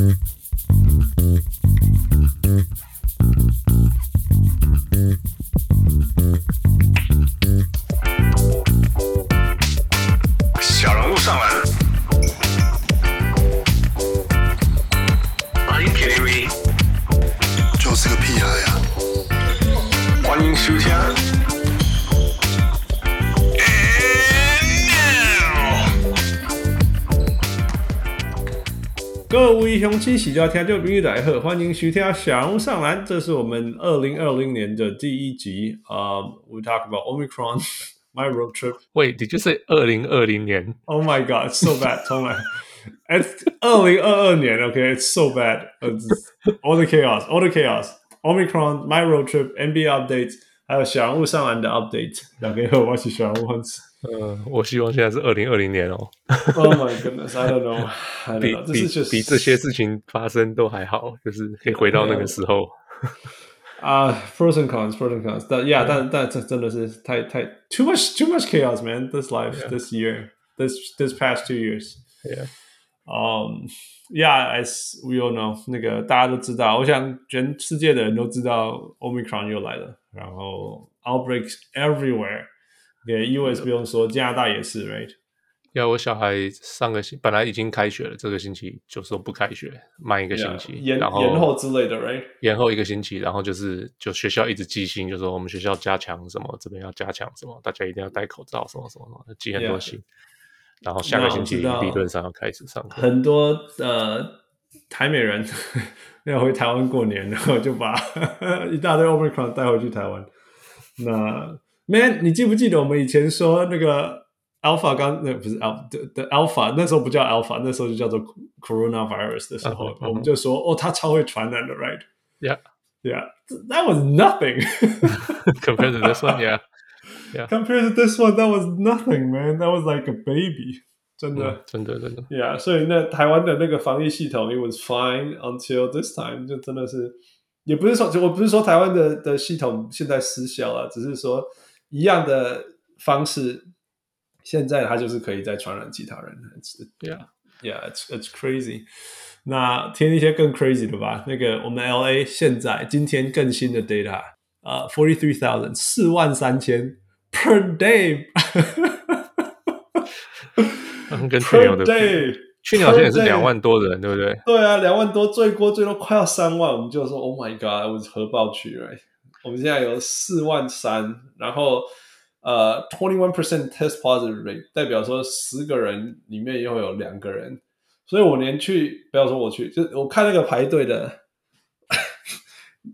Mm-hmm. 位乡亲，喜欢听就必须来喝，欢迎收听小人物上篮，这是我们二零二零年的第一集啊。Uh, we talk about Omicron. My road trip. Wait, did you say 二零二零年？Oh my god, so bad！重来，It's 二零二二年。Okay, it's so bad. All the chaos, all the chaos. Omicron, my road trip, NBA updates，还有小人物上篮的 update。大家好，我是小人物。 呃，我希望现在是二零二零年哦。Oh my goodness, I don't know. 比比比这些事情发生都还好，就是可以回到那个时候。啊、uh,，pros and cons，pros and cons，但 yeah，, yeah. 但但这真的是太太 too much too much chaos man this life yeah. this year this this past two years yeah um yeah as we all know 那个大家都知道，我想全世界的人都知道 Omicron 又来了，然后 outbreaks everywhere， 给、okay, US 不用说，加拿大也是 right。要我小孩上个星本来已经开学了，这个星期就说不开学，慢一个星期，延、yeah, 然后延后之类的，right？延后一个星期，然后就是就学校一直寄信，就说我们学校加强什么，这边要加强什么，大家一定要戴口罩，什么什么什么，寄很多信。Yeah. 然后下个星期理论上要开始上课。很多呃台美人 要回台湾过年，然后就把 一大堆 Omicron 带回去台湾。那 Man，你记不记得我们以前说那个？Alpha 刚那不是 Alpha 的的 Alpha，那时候不叫 Alpha，那时候就叫做 Coronavirus 的时候，uh -huh. 我们就说哦，它超会传染的，Right？Yeah，Yeah，that was nothing compared to this one，Yeah，Yeah，compared to this one，that was nothing, man，that was like a baby，真的，嗯、真的，真的，Yeah，所以那台湾的那个防疫系统，it was fine until this time，就真的是，也不是说，就我不是说台湾的的系统现在失效了，只是说一样的方式。现在他就是可以再传染其他人，Yeah, yeah, it's it's crazy。那听一些更 crazy 的吧。那个我们 LA 现在今天更新的 data 啊，forty three thousand 四万三千 per day。跟去年的比，去年好像也是两万多人，对不对？对啊，两万多，最多最多快要三万，我们就说 Oh my God，我是核爆区，right？我们现在有四万三，然后。呃，twenty one percent test positive rate 代表说十个人里面又有两个人，所以我连去不要说我去，就我看那个排队的，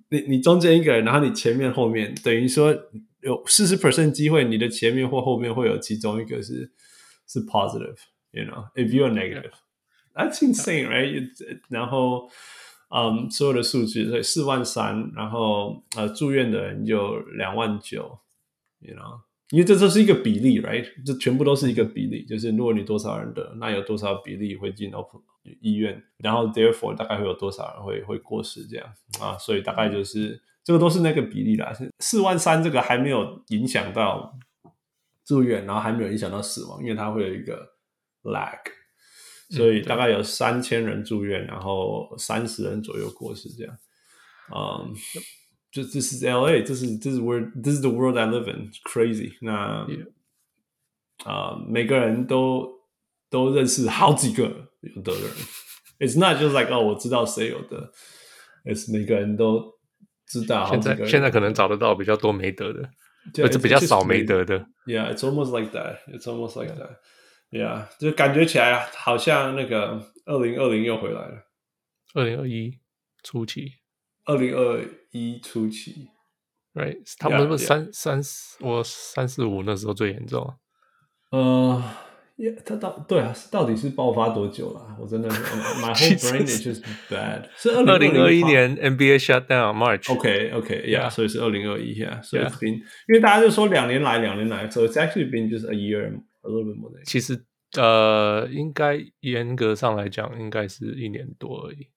你你中间一个人，然后你前面后面，等于说有四十 percent 机会，你的前面或后面会有其中一个是是 positive，you know，if you are negative，that's insane right？然后嗯，所有的数据所以四万三，然后呃住院的人就两万九，you know。因为这这是一个比例，right？这全部都是一个比例，就是如果你多少人得，那有多少比例会进到医院，然后 therefore 大概会有多少人会会过世这样啊？所以大概就是这个都是那个比例啦。四万三这个还没有影响到住院，然后还没有影响到死亡，因为它会有一个 lag，所以大概有三千人住院，然后三十人左右过世这样，嗯。就这是 LA，这是这是 where，this is the world I live in，crazy。那啊、yeah. 呃，每个人都都认识好几个有得的人。It's not just like 哦，我知道谁有得，It's 每个人都知道。现在现在可能找得到比较多没得的，或者比较少没得的。Yeah，it's almost like that. It's almost like that. Yeah，就感觉起来好像那个二零二零又回来了。二零二一初期。二零二一初期，right？他们不是三三四？我三四五那时候最严重。呃，也他到对啊，到底是爆发多久了？我真的，my whole brain is just bad。是二零二一年 NBA shut down March。OK，OK，yeah，所以是二零二一，yeah。所以因为大家就说两年来，两年来，所以 it's actually been just a year a little bit more。其实呃，应该严格上来讲，应该是一年多而已。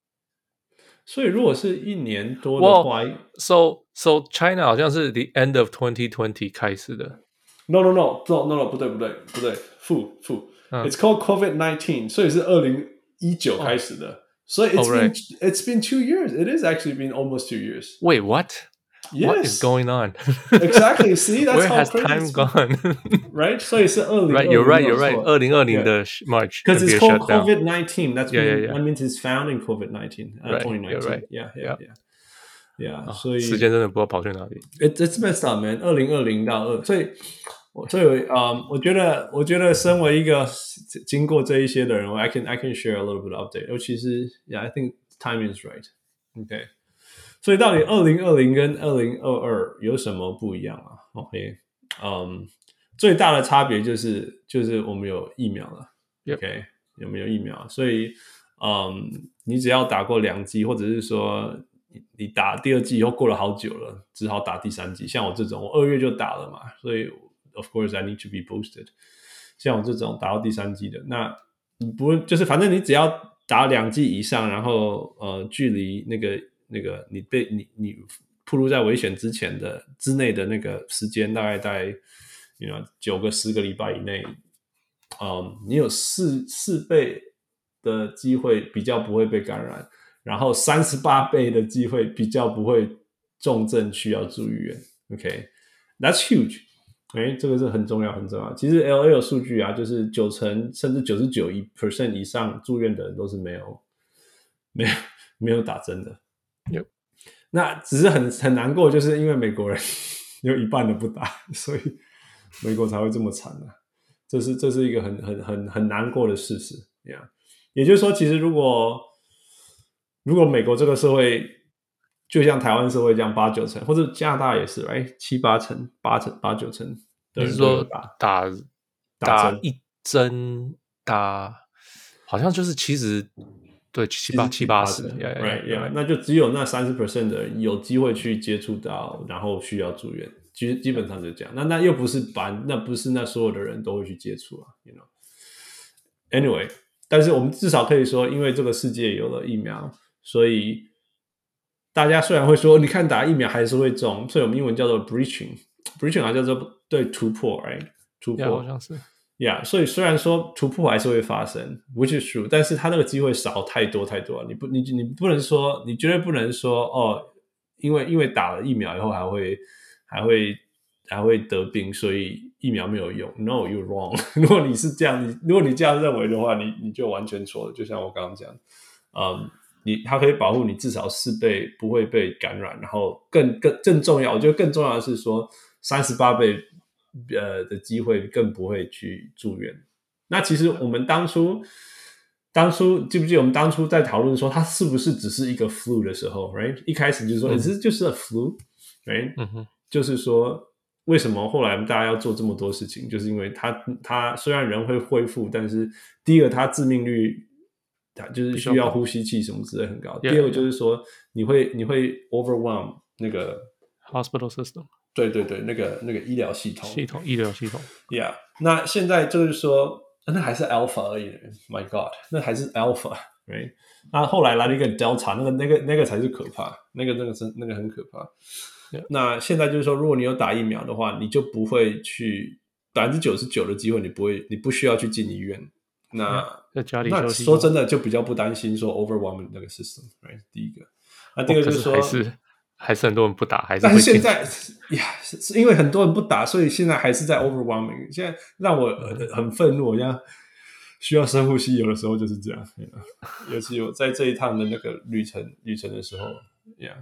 所以如果是一年多的话，well，so so China 好像是 the end of twenty twenty 开始的。No no no no no no 不对不对不对负负，It's called COVID nineteen，所以是二零一九开始的， 所以 it's Oh, right. been it's been two years. It is actually been almost two years. Wait, what? Yes, What is going on? exactly. See, that's Where how has crazy time it's gone? right? 所以是二零 right, you're right, you're right. 二零二零的 March Because it's NBA called shutdown. COVID nineteen. That's Yeah, when, yeah, yeah. that means it's found in COVID nineteen. Uh, Right, twenty you're nineteen. right. Yeah, yeah, Yeah. yeah. Yeah. 啊所以时间真的不知道跑去哪里。 it, it's messed up, man. 二零二零到二，所以，我所以，嗯，我觉得，我觉得，身为一个经过这一些的人，I can I can share a little bit of update。尤其是，Yeah, I think timing is right. OK， 所以到底二零二零跟二零二二有什么不一样啊？OK，嗯，最大的差别就是就是我们有疫苗了。OK，有没有疫苗？所以，嗯，你只要打过两剂，或者是说你你打第二剂以后过了好久了，只好打第三剂。像我这种，我二月就打了嘛，所以 of course I need to be boosted。像我这种打到第三剂的，那你不就是反正你只要打两剂以上，然后呃距离那个那个你被你你暴露在危险之前的之内的那个时间，大概在 you know 九个十个礼拜以内，嗯，你有四四倍的机会比较不会被感染。然后三十八倍的机会比较不会重症需要住医院，OK，That's、huge，哎，这个是很重要很重要。其实 LA 有数据啊，就是九成甚至九十九一 percent 以上住院的人都是没有没有没有打针的。有，那只是很很难过，就是因为美国人 有一半的不打，所以美国才会这么惨啊。这是这是一个很很很很难过的事实，Yeah，也就是说，其实如果如果美国这个社会就像台湾社会这样八九成，或者加拿大也是，哎，七八成、八成、八九成的人你是说打打打针一针打，好像就是其实对七八七八十，right yeah，那就只有那三十 percent 的人有机会去接触到，然后需要住院，其实基本上就这样。那那又不是把，那不是那所有的人都会去接触啊，you know。Anyway，但是我们至少可以说，因为这个世界有了疫苗。所以大家虽然会说，你看打疫苗还是会中，所以我们英文叫做 breaching，breaching 啊叫做对突破，哎，突破好像是，Yeah，所以虽然说突破还是会发生，which is true，但是它那个机会少太多太多了。你不，你你不能说，你绝对不能说哦，因为因为打了疫苗以后还会还会还会得病，所以疫苗没有用。No，you wrong。如果你是这样，你如果你这样认为的话，你你就完全错了。就像我刚刚讲，嗯。你它可以保护你至少四倍不会被感染，然后更更更重要，我觉得更重要的是说三十八倍呃的机会更不会去住院。那其实我们当初当初记不记得我们当初在讨论说它是不是只是一个 flu 的时候，right？一开始就是说，其实就是 a flu，right？嗯哼，就是说为什么后来大家要做这么多事情，就是因为它它虽然人会恢复，但是第一个它致命率。就是需要呼吸器什么之类很高。第二个就是说，你会你会 overwhelm 那个 hospital system，对对对，那个那个医疗系统系统医疗系统。Yeah，那现在就是说，那还是 alpha 而已。My God，那还是 alpha，right？那后来来了一个 delta，那个那个那个才是可怕，那个那个是那个很可怕。那现在就是说，如果你有打疫苗的话，你就不会去百分之九十九的机会，你不会，你不需要去进医院。那、嗯、在家里那说真的，就比较不担心说 overwhelming 那个 system，right？第一个，那第二个就是说，哦、是还是很多人不打，还是但是现在呀，是因为很多人不打，所以现在还是在 overwhelming。现在让我很愤怒，我现在需要深呼吸，有的时候就是这样。尤其我在这一趟的那个旅程旅程的时候，yeah。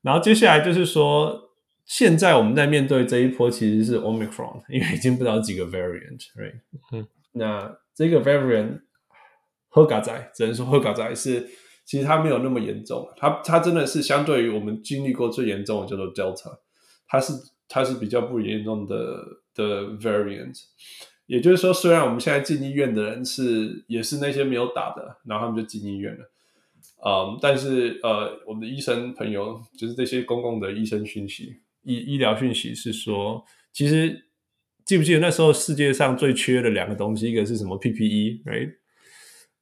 然后接下来就是说，现在我们在面对这一波其实是 Omicron，因为已经不知道几个 variant，right？嗯。那这个 variant 喝嘎仔，只能说喝嘎仔是，其实它没有那么严重，它它真的是相对于我们经历过最严重的叫做 Delta，它是它是比较不严重的的 variant，也就是说，虽然我们现在进医院的人是也是那些没有打的，然后他们就进医院了，嗯，但是呃，我们的医生朋友就是这些公共的医生讯息、医医疗讯息是说，其实。记不记得那时候世界上最缺的两个东西，一个是什么 PPE，right？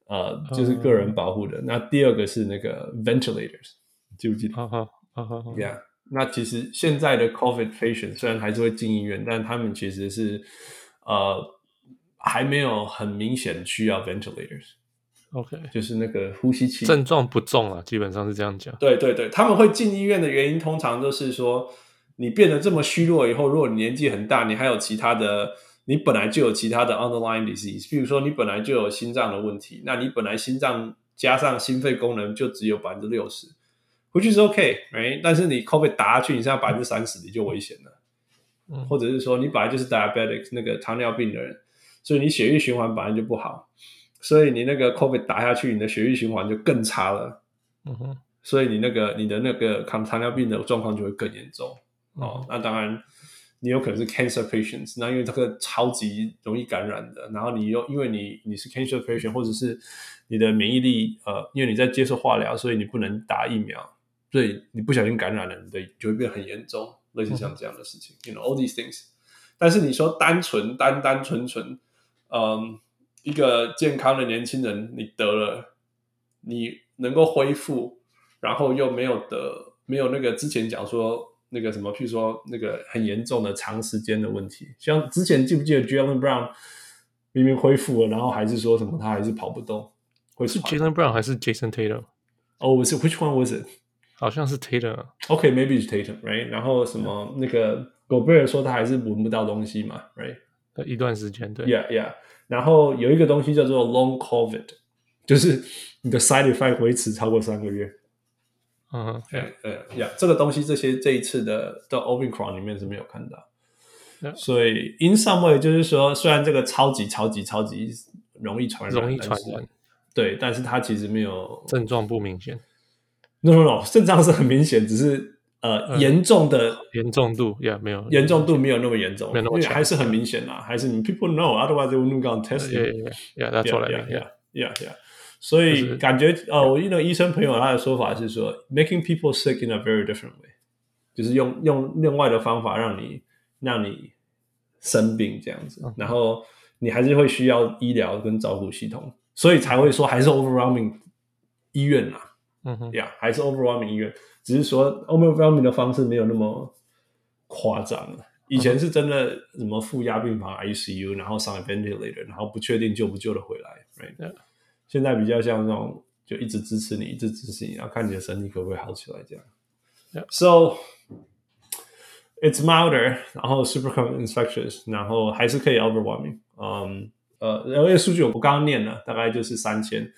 呃，就是个人保护的。Uh, 那第二个是那个 ventilators，记不记得？好好好好。Yeah，那其实现在的 COVID patient 虽然还是会进医院，但他们其实是呃还没有很明显需要 ventilators。OK，就是那个呼吸器症状不重啊，基本上是这样讲。对对对，他们会进医院的原因，通常都是说你变得这么虚弱以后，如果你年纪很大，你还有其他的，你本来就有其他的 underlying disease，比如说你本来就有心脏的问题，那你本来心脏加上心肺功能就只有百分之六十，which is OK，right？但是你 COVID 打下去，你现在百分之三十，你就危险了。嗯，或者是说你本来就是 diabetic 那个糖尿病的人，所以你血液循环本来就不好，所以你那个 COVID 打下去，你的血液循环就更差了。嗯哼，所以你那个你的那个糖糖尿病的状况就会更严重。哦，那当然你有可能是 cancer patients，那因为这个超级容易感染的，然后你又因为你你是 cancer patient，或者是你的免疫力呃，因为你在接受化疗，所以你不能打疫苗，所以你不小心感染了，你的就会变很严重。类似像这样的事情，you know all these things。但是你说单纯单单纯纯，嗯，一个健康的年轻人，你得了，你能够恢复，然后又没有得，没有那个之前讲说那个什么，譬如说那个很严重的长时间的问题，像之前记不记得 Jaylen Brown 明明恢复了，然后还是说什么他还是跑不动，会是 Jaylen Brown 还是 Jason Tatum？哦，我是 Which one was it？好像是 Tatum，OK，maybe、okay, is Tatum，right？然后什么、yeah. 那个 Gobert 说他还是闻不到东西嘛，right？一段时间，对，Yeah，Yeah。然后有一个东西叫做 Long COVID，就是你的 side effect 维持超过三个月。嗯，对，对，Yeah，这个东西这些这一次的的 Omicron 里面是没有看到。Yeah. 所以 in some way 就是说，虽然这个超级超级超级容易传染，容易传染，对，但是它其实没有症状不明显。No no no，症状是很明显，只是呃严重的严重度，Yeah，没有严重度没有那么严重，没有那么强，还是很明显呐，还是你 people know，otherwise they wouldn't go and test you，Yeah，Yeah，that's what I mean，Yeah，Yeah，Yeah，所以感觉呃，我遇到医生朋友他的说法是说，making people sick in a very different way，就是用用另外的方法让你让你生病这样子，然后你还是会需要医疗跟照顾系统，所以才会说还是 overwhelming 医院呐。嗯哼，呀，还是 overwhelming 医院，只是说 overwhelming 的方式没有那么夸张了。以前是真的什么负压病房 ICU，然后上 ventilator，然后不确定救不救得回来，right？. 现在比较像那种就一直支持你，一直支持你，然后看你的身体可不可以好起来这样。Yeah. So it's milder，然后 supercon infectious，然后还是可以 overwhelming。嗯，呃，然后这数据我刚刚念了，大概就是三千。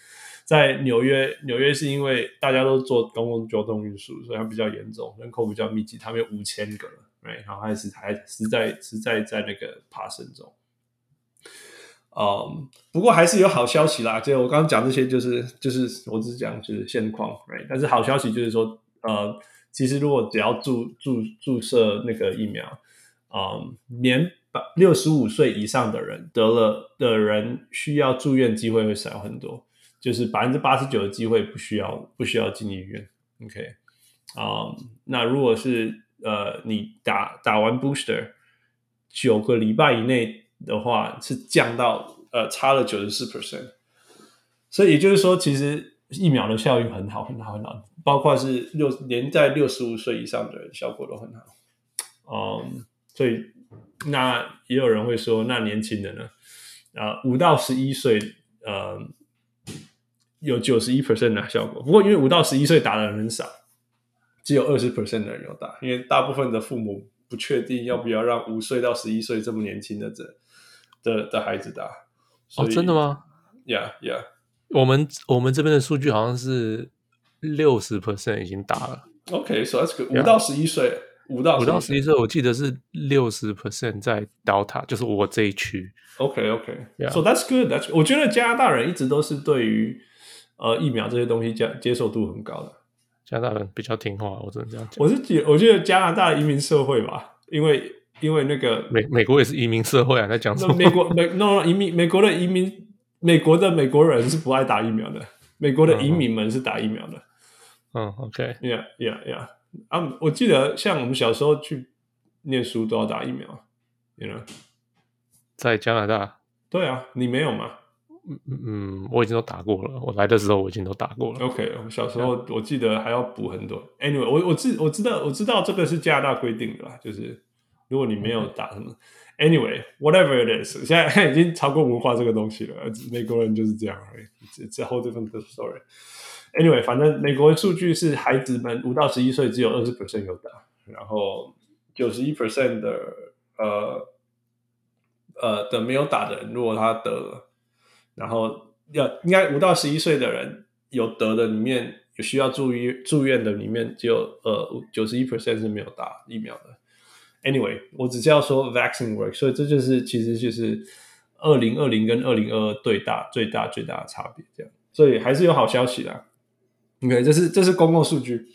在纽约，纽约是因为大家都坐公共交通运输，所以它比较严重，人口比较密集，他们有五千个了，right? 然后还是还是在是在在那个爬升中。嗯，不过还是有好消息啦，就我刚刚讲这些，就是就是我只是讲就是现况，right? 但是好消息就是说，呃，其实如果只要注注注射那个疫苗，嗯，年百六十五岁以上的人得了的人需要住院机会会少很多。就是百分之八十九的机会不需要不需要进医院，OK，啊、那如果是呃你打打完 booster 九个礼拜以内的话，是降到呃差了九十四 percent，所以也就是说，其实疫苗的效应很好很好很好，包括是六年在六十五岁以上的人效果都很好，嗯、所以那也有人会说，那年轻人呢？啊，五到十一岁，呃。有九十一 percent 的效果，不过因为五到十一岁打的人很少，只有二十 percent 的人有打，因为大部分的父母不确定要不要让五岁到十一岁这么年轻的这的的孩子打。哦，真的吗？Yeah, yeah。我们我们这边的数据好像是六十 percent 已经打了。OK，so that's good。五到十一岁，五到五到十一岁，我记得是六十 percent 在 Delta，就是我这一区。OK，OK，so that's good。That's 我觉得加拿大人一直都是对于呃，疫苗这些东西接接受度很高的，加拿大人比较听话，我只能这样讲。我是觉，我觉得加拿大移民社会吧，因为因为那个美美国也是移民社会啊，在讲什么？美国美 no 移民美国的移民，美国的美国人是不爱打疫苗的，美国的移民们是打疫苗的。嗯，OK，Yeah Yeah Yeah 啊，我记得像我们小时候去念书都要打疫苗，You know，在加拿大？对啊，你没有吗？嗯嗯，我已经都打过了。我来的时候我已经都打过了。OK，我小时候我记得还要补很多。Anyway，我我知我知道我知道这个是加拿大规定的啦，就是如果你没有打什么 Anyway，whatever it is，现在已经超过文化这个东西了。美国人就是这样，It's a whole different story。Anyway，反正美国的数据是孩子们五到十一岁只有二十 percent 有打，然后九十一 percent 的呃呃的没有打的人，如果他得了，然后要应该五到十一岁的人有得的里面有需要住院住院的里面，只有呃九十一 percent 是没有打疫苗的。Anyway，我只是要说 vaccine work，所以这就是其实就是二零二零跟二零二二最大最大最大的差别，这样，所以还是有好消息啦。OK，这是这是公共数据。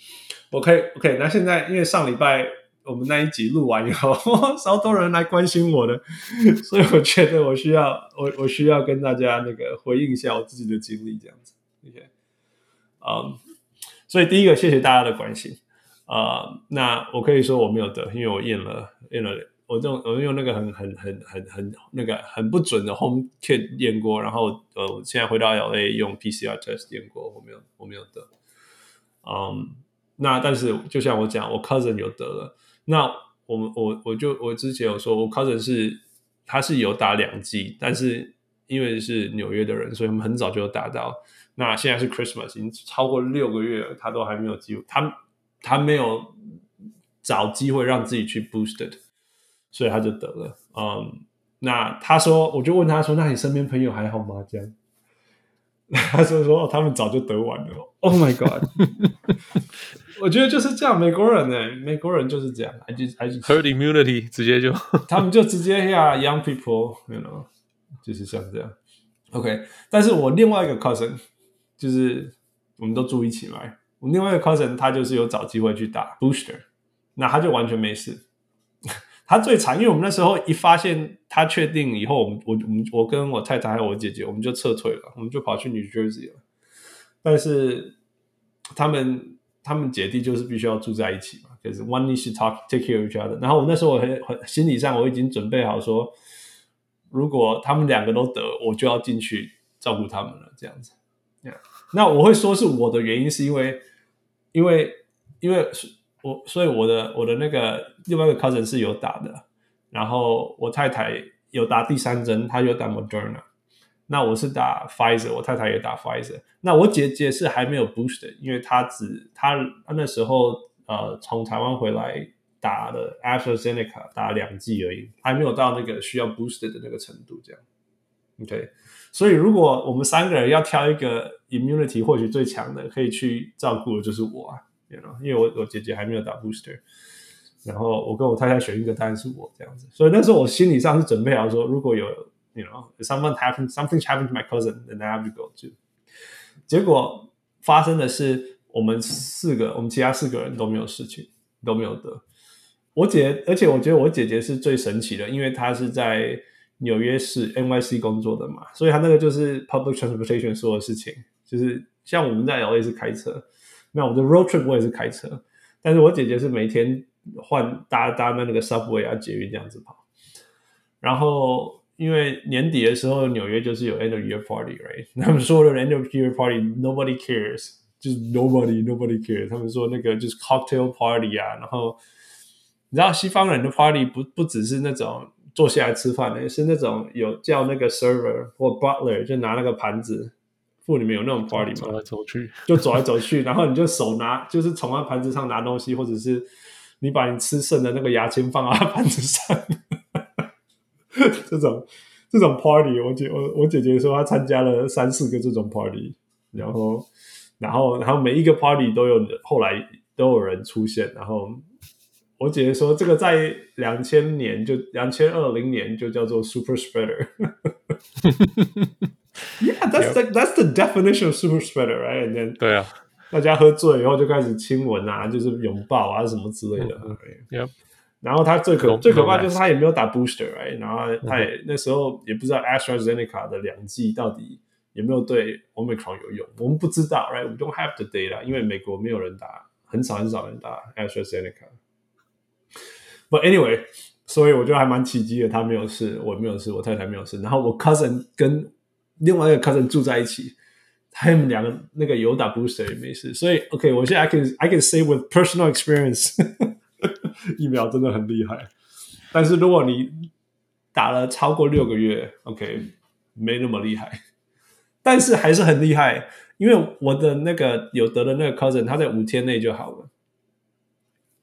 OK OK，那现在因为上礼拜我们那一集录完以后，超多人来关心我的，所以我觉得我需要我我需要跟大家那个回应一下我自己的经历，这样子。OK，嗯、所以第一个谢谢大家的关心啊。那我可以说我没有得，因为我验了验了，我用我用那个很很很很很那个很不准的 home kit 验过，然后呃，现在回到 LA 用 PCR test 验过，我没有我没有得。嗯、那但是就像我讲，我 cousin 有得了。那我们我我就我之前有说，我 cousin 是他是有打两剂，但是因为是纽约的人，所以他们很早就有打到。那现在是 Christmas，已经超过六个月了，他都还没有机会，他他没有找机会让自己去 boosted，所以他就得了。嗯、um，那他说，我就问他说，那你身边朋友还好吗？这样。他说说哦，他们早就得完了。Oh my god！我觉得就是这样，美国人呢，美国人就是这样，I just I just herd immunity 直接就，他们就直接呀，young people，you know，就是像这样。OK，但是我另外一个 cousin，就是我们都住一起嘛，我另外一个 cousin 他就是有找机会去打 booster，那他就完全没事。他最惨，因为我们那时候一发现他确定以后，我们我我我跟我太太还有我姐姐，我们就撤退了，我们就跑去 New Jersey 了。但是他们他们姐弟就是必须要住在一起嘛，就是 one needs to talk take care of each other。然后我那时候我很很心理上我已经准备好说，如果他们两个都得，我就要进去照顾他们了，这样子。那我会说是我的原因，是因为因为因为是我所以我的我的那个另外一个 cousin 是有打的，然后我太太有打第三针，她有打 Moderna，那我是打 Pfizer，我太太也打 Pfizer，那我姐姐是还没有 boost，因为她只她她那时候呃从台湾回来打了 AstraZeneca 打两剂而已，还没有到那个需要 boost 的那个程度，这样。OK，所以如果我们三个人要挑一个 immunity 或许最强的，可以去照顾的就是我啊。因为我我姐姐还没有打 booster，然后我跟我太太选一个，当然是我这样子。所以那时候我心理上是准备好说，如果有，you know, someone happened, something happened to my cousin, then I have to go too。结果发生的是，我们四个，我们其他四个人都没有事情，都没有得。我姐，而且我觉得我姐姐是最神奇的，因为她是在纽约市 NYC 工作的嘛，所以他那个就是 public transportation 所有事情，就是像我们在 LA 是开车。那我们的 road trip 我也是开车，但是我姐姐是每天换搭搭那那个 subway 啊捷运这样子跑。然后因为年底的时候纽约就是有 end of year party，right？他们说的 end of year party nobody cares，就是 nobody nobody cares。他们说那个就是 cocktail party 啊，然后你知道西方人的 party 不不只是那种坐下来吃饭的，是那种有叫那个 server 或 butler 就拿那个盘子。部里面有那种 party 吗，走来走去，就走来走去，然后你就手拿，就是从他盘子上拿东西，或者是你把你吃剩的那个牙签放在盘子上，这种这种 party，我姐我我姐姐说她参加了三四个这种 party，然后然后然后每一个 party 都有后来都有人出现，然后我姐姐说这个在两千年就两千二零年就叫做 super spreader。Yeah, that's the that's the definition of super spreader, right? And then 对啊，大家喝醉以后就开始亲吻啊，就是拥抱啊什么之类的。Yeah. 然后他最可最可怕就是他也没有打 booster, right? 然后他也那时候也不知道 AstraZeneca 的两剂到底有没有对 Omicron 有用，我们不知道，right? We don't have the data，因为美国没有人打，很少很少人打 AstraZeneca。Anyway，所以我觉得还蛮奇迹的，他没有事，我没有事，我太太没有事，然后我 cousin 跟另外一个 cousin 住在一起，他们两个那个有打 booster 也没事，所以 OK，我现在 I can I can say with personal experience，疫苗真的很厉害。但是如果你打了超过六个月，OK，没那么厉害，但是还是很厉害，因为我的那个有得的那个 cousin，他在五天内就好了。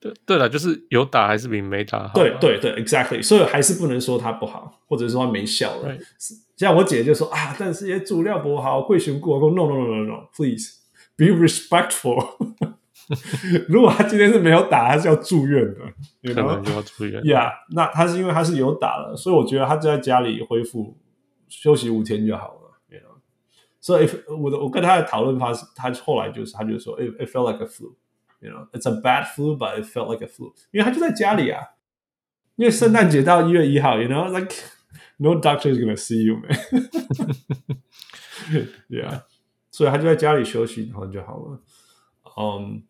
对对了，就是有打还是比没打好。对对对，exactly，所以还是不能说他不好，或者说他没效了。Right. 像我姐就说啊，但是也主料不好，贵选过。我说 no no no no no，please be respectful。如果他今天是没有打，他是要住院的，可能就要住院。Yeah，那他是因为他是有打了，所以我觉得他就在家里恢复休息五天就好了。所以我的我跟他的讨论方式，他后来就是他就说，it it felt like a flu。You know, it's a bad flu, but it felt like a flu. 因为他就在家里啊，因为圣诞节到一月一号，you know, like no doctor is gonna see you, man. yeah，所以他就在家里休息，然后就好了。嗯、um,，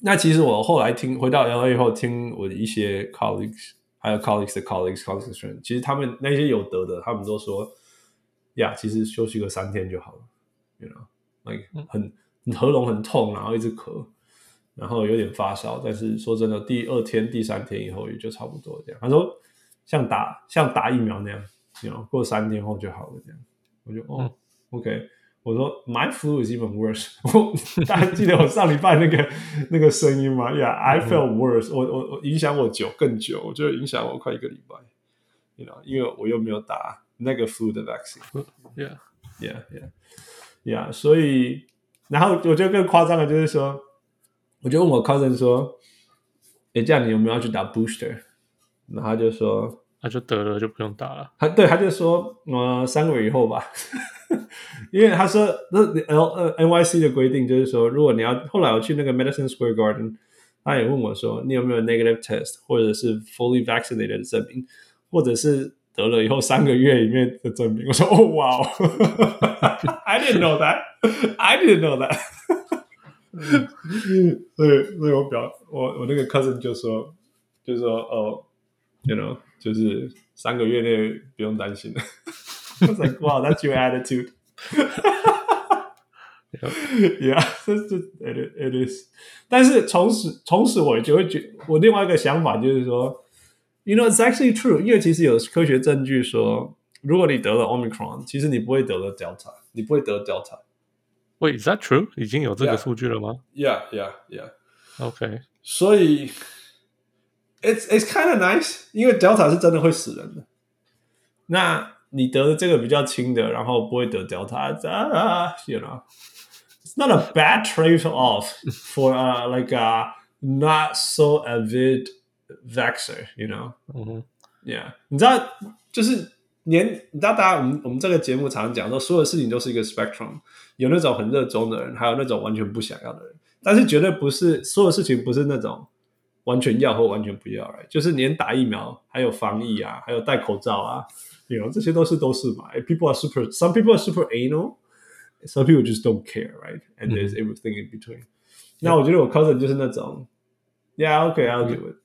那其实我后来听回到 LA 以后，听我的一些 colleagues，还有 colleagues 的 colleagues, colleagues 的 friends，其实他们那些有得的，他们都说，呀、yeah,，其实休息个三天就好了。You know, like 很喉咙很痛，然后一直咳。 然后有点发烧，但是说真的，第二天、第三天以后也就差不多这样。他说像打像打疫苗那样，你知道，过三天后就好了这样。我就哦、嗯、，OK。我说 My flu is even worse。大家记得我上礼拜那个那个声音吗？Yeah，I felt worse、嗯。我我我影响我久更久，我就影响我快一个礼拜。You know，因为我又没有打那个 flu 的 vaccine。Yeah，Yeah，Yeah，Yeah。所以，然后我觉得更夸张的就是说。我就问我 cousin 说：“哎，这样你有没有要去打 booster？” 然后他就说：“那就得了就不用打了。”他对他就说：“呃，三个月以后吧。”因为他说那 L 呃 NYC 的规定就是说，如果你要后来我去那个 Medicine Square Garden，他也问我说：“你有没有 negative test 或者是 fully vaccinated 的证明，或者是得了以后三个月里面的证明？”我说：“哦，哇哦！I didn't know that. I didn't know that.” 所以，所以我表我我那个 cousin 就说，就说哦，you know，就是三个月内不用担心了。I was like, wow, that's your attitude. Yeah, it it is. 但是从此从此我就会觉，我另外一个想法就是说，you know, it's actually true. 因为其实有科学证据说，如果你得了 Omicron，其实你不会得了 Delta，你不会得 Delta。Wait, is that true? 已经有这个数据了吗？Yeah, yeah, yeah. OK，所以 it's it's kind of nice，因为 Delta 是真的会死人的。那你得了这个比较轻的，然后不会得 Delta 啊，you know, it's not a bad trade-off for a like a not so avid vaxxer, you know? 嗯哼，Yeah，你知道就是。 年，你知道，大家我们我们这个节目常常讲说，所有事情都是一个 spectrum，有那种很热衷的人，还有那种完全不想要的人。但是绝对不是所有事情不是那种完全要或完全不要，就是连打疫苗，还有防疫啊，还有戴口罩啊，you know，这些都是都是嘛。People are super，some people are super anal，some people just don't care，right？And there's everything in between。那我觉得我 cousin 就是那种，Yeah，OK，I'll do it。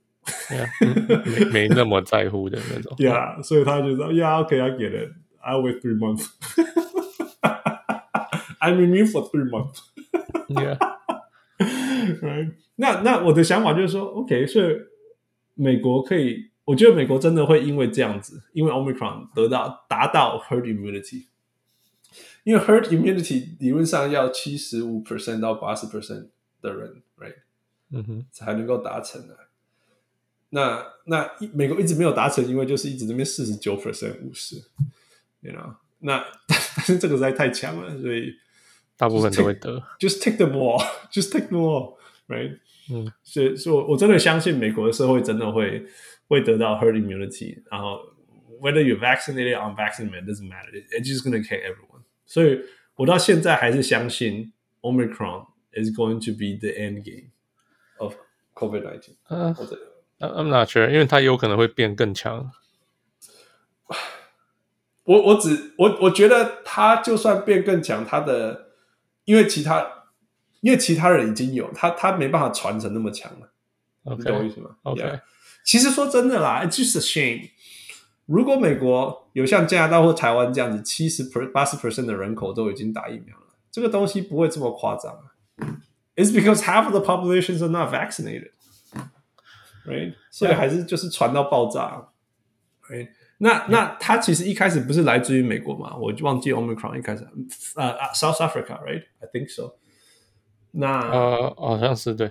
Yeah, 没没那么在乎的那种。Yeah，所以他就说，Yeah，OK，I get it。I'll wait three months。I'm immune for three months。Yeah。Right。那那我的想法就是说，OK，所以美国可以，我觉得美国真的会因为这样子，因为 Omicron 得到达到 herd immunity。因为 herd immunity 理论上要七十五 percent 到八十 percent 的人，right？嗯哼，才能够达成的。那那美国一直没有达成，因为就是一直这边四十九 percent 五十，you know，那但是这个实在太强了，所以大部分都会得。Just take them all，just take them all，right？嗯，所以所以我真的相信美国的社会真的会会得到 herd immunity，然后 whether you vaccinated or unvaccinated doesn't matter，it's just gonna kill everyone。所以我到现在还是相信 Omicron is going to be the end game of COVID nineteen。 嗯。I'm not sure，因为它有可能会变更强。我我只我我觉得它就算变更强，它的因为其他因为其他人已经有，他他没办法传承那么强了。Okay, 你懂我意思吗？OK，yeah. 其实说真的啦，it's just a shame。如果美国有像加拿大或台湾这样子，七十 per 八十 percent 的人口都已经打疫苗了，这个东西不会这么夸张。It's because half of the populations are not vaccinated。Right? 所以还是就是传到爆炸，Right? 那那它其实一开始不是来自于美国嘛？我就忘记 Omicron 一开始，呃，South Africa，right？I think so 那。那呃，好像是对，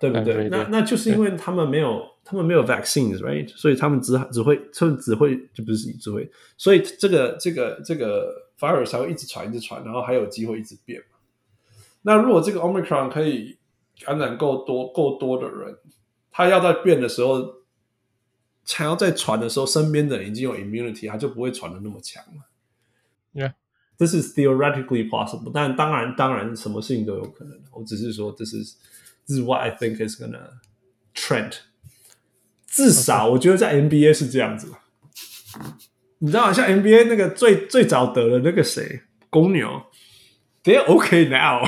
对不对？对那那就是因为他们没有，他们没有 vaccines，right？所以他们只只会，他们只会就不是只会，所以这个这个这个 virus 才会一直传，一直传，然后还有机会一直变嘛。那如果这个 Omicron 可以感染够多够多的人，他要在变的时候。想要在传的时候，身边的人已经有 immunity，他就不会传的那么强了。Yeah，this is theoretically possible，但当然，当然，什么事情都有可能。我只是说，这是这是 what I think is gonna trend。至少我觉得在 NBA 是这样子。你知道，像 NBA 那个最最早得了那个谁，公牛，they're okay now。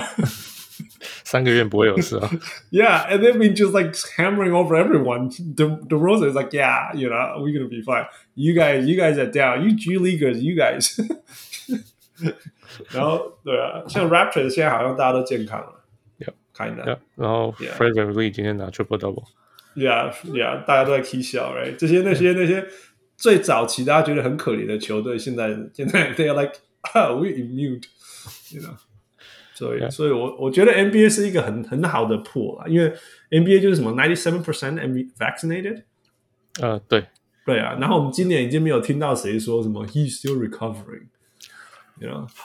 三个月不会有事啊。 Yeah, and then we just like hammering over everyone. The the Rosa is like, yeah, you know, we're gonna be fine. You guys, you guys are down. You G Leaguers, you guys. 然后对啊，像 Raptors 现在好像大家都健康了，Yeah，kind of。然后 Fred VanVleet 今天拿 triple double。Yeah, yeah，大家都在 k 笑，right？这些那些那些最早期大家觉得很可怜的球队，现在现在 they are like, oh, we immune, you know. 所以所以我我觉得 nba 是一个很很好的 pool 因为 nba 就是什么 ninety seven percent and vaccinated 啊对。对啊然后我们今年已经没有听到谁说什么 he's still recovering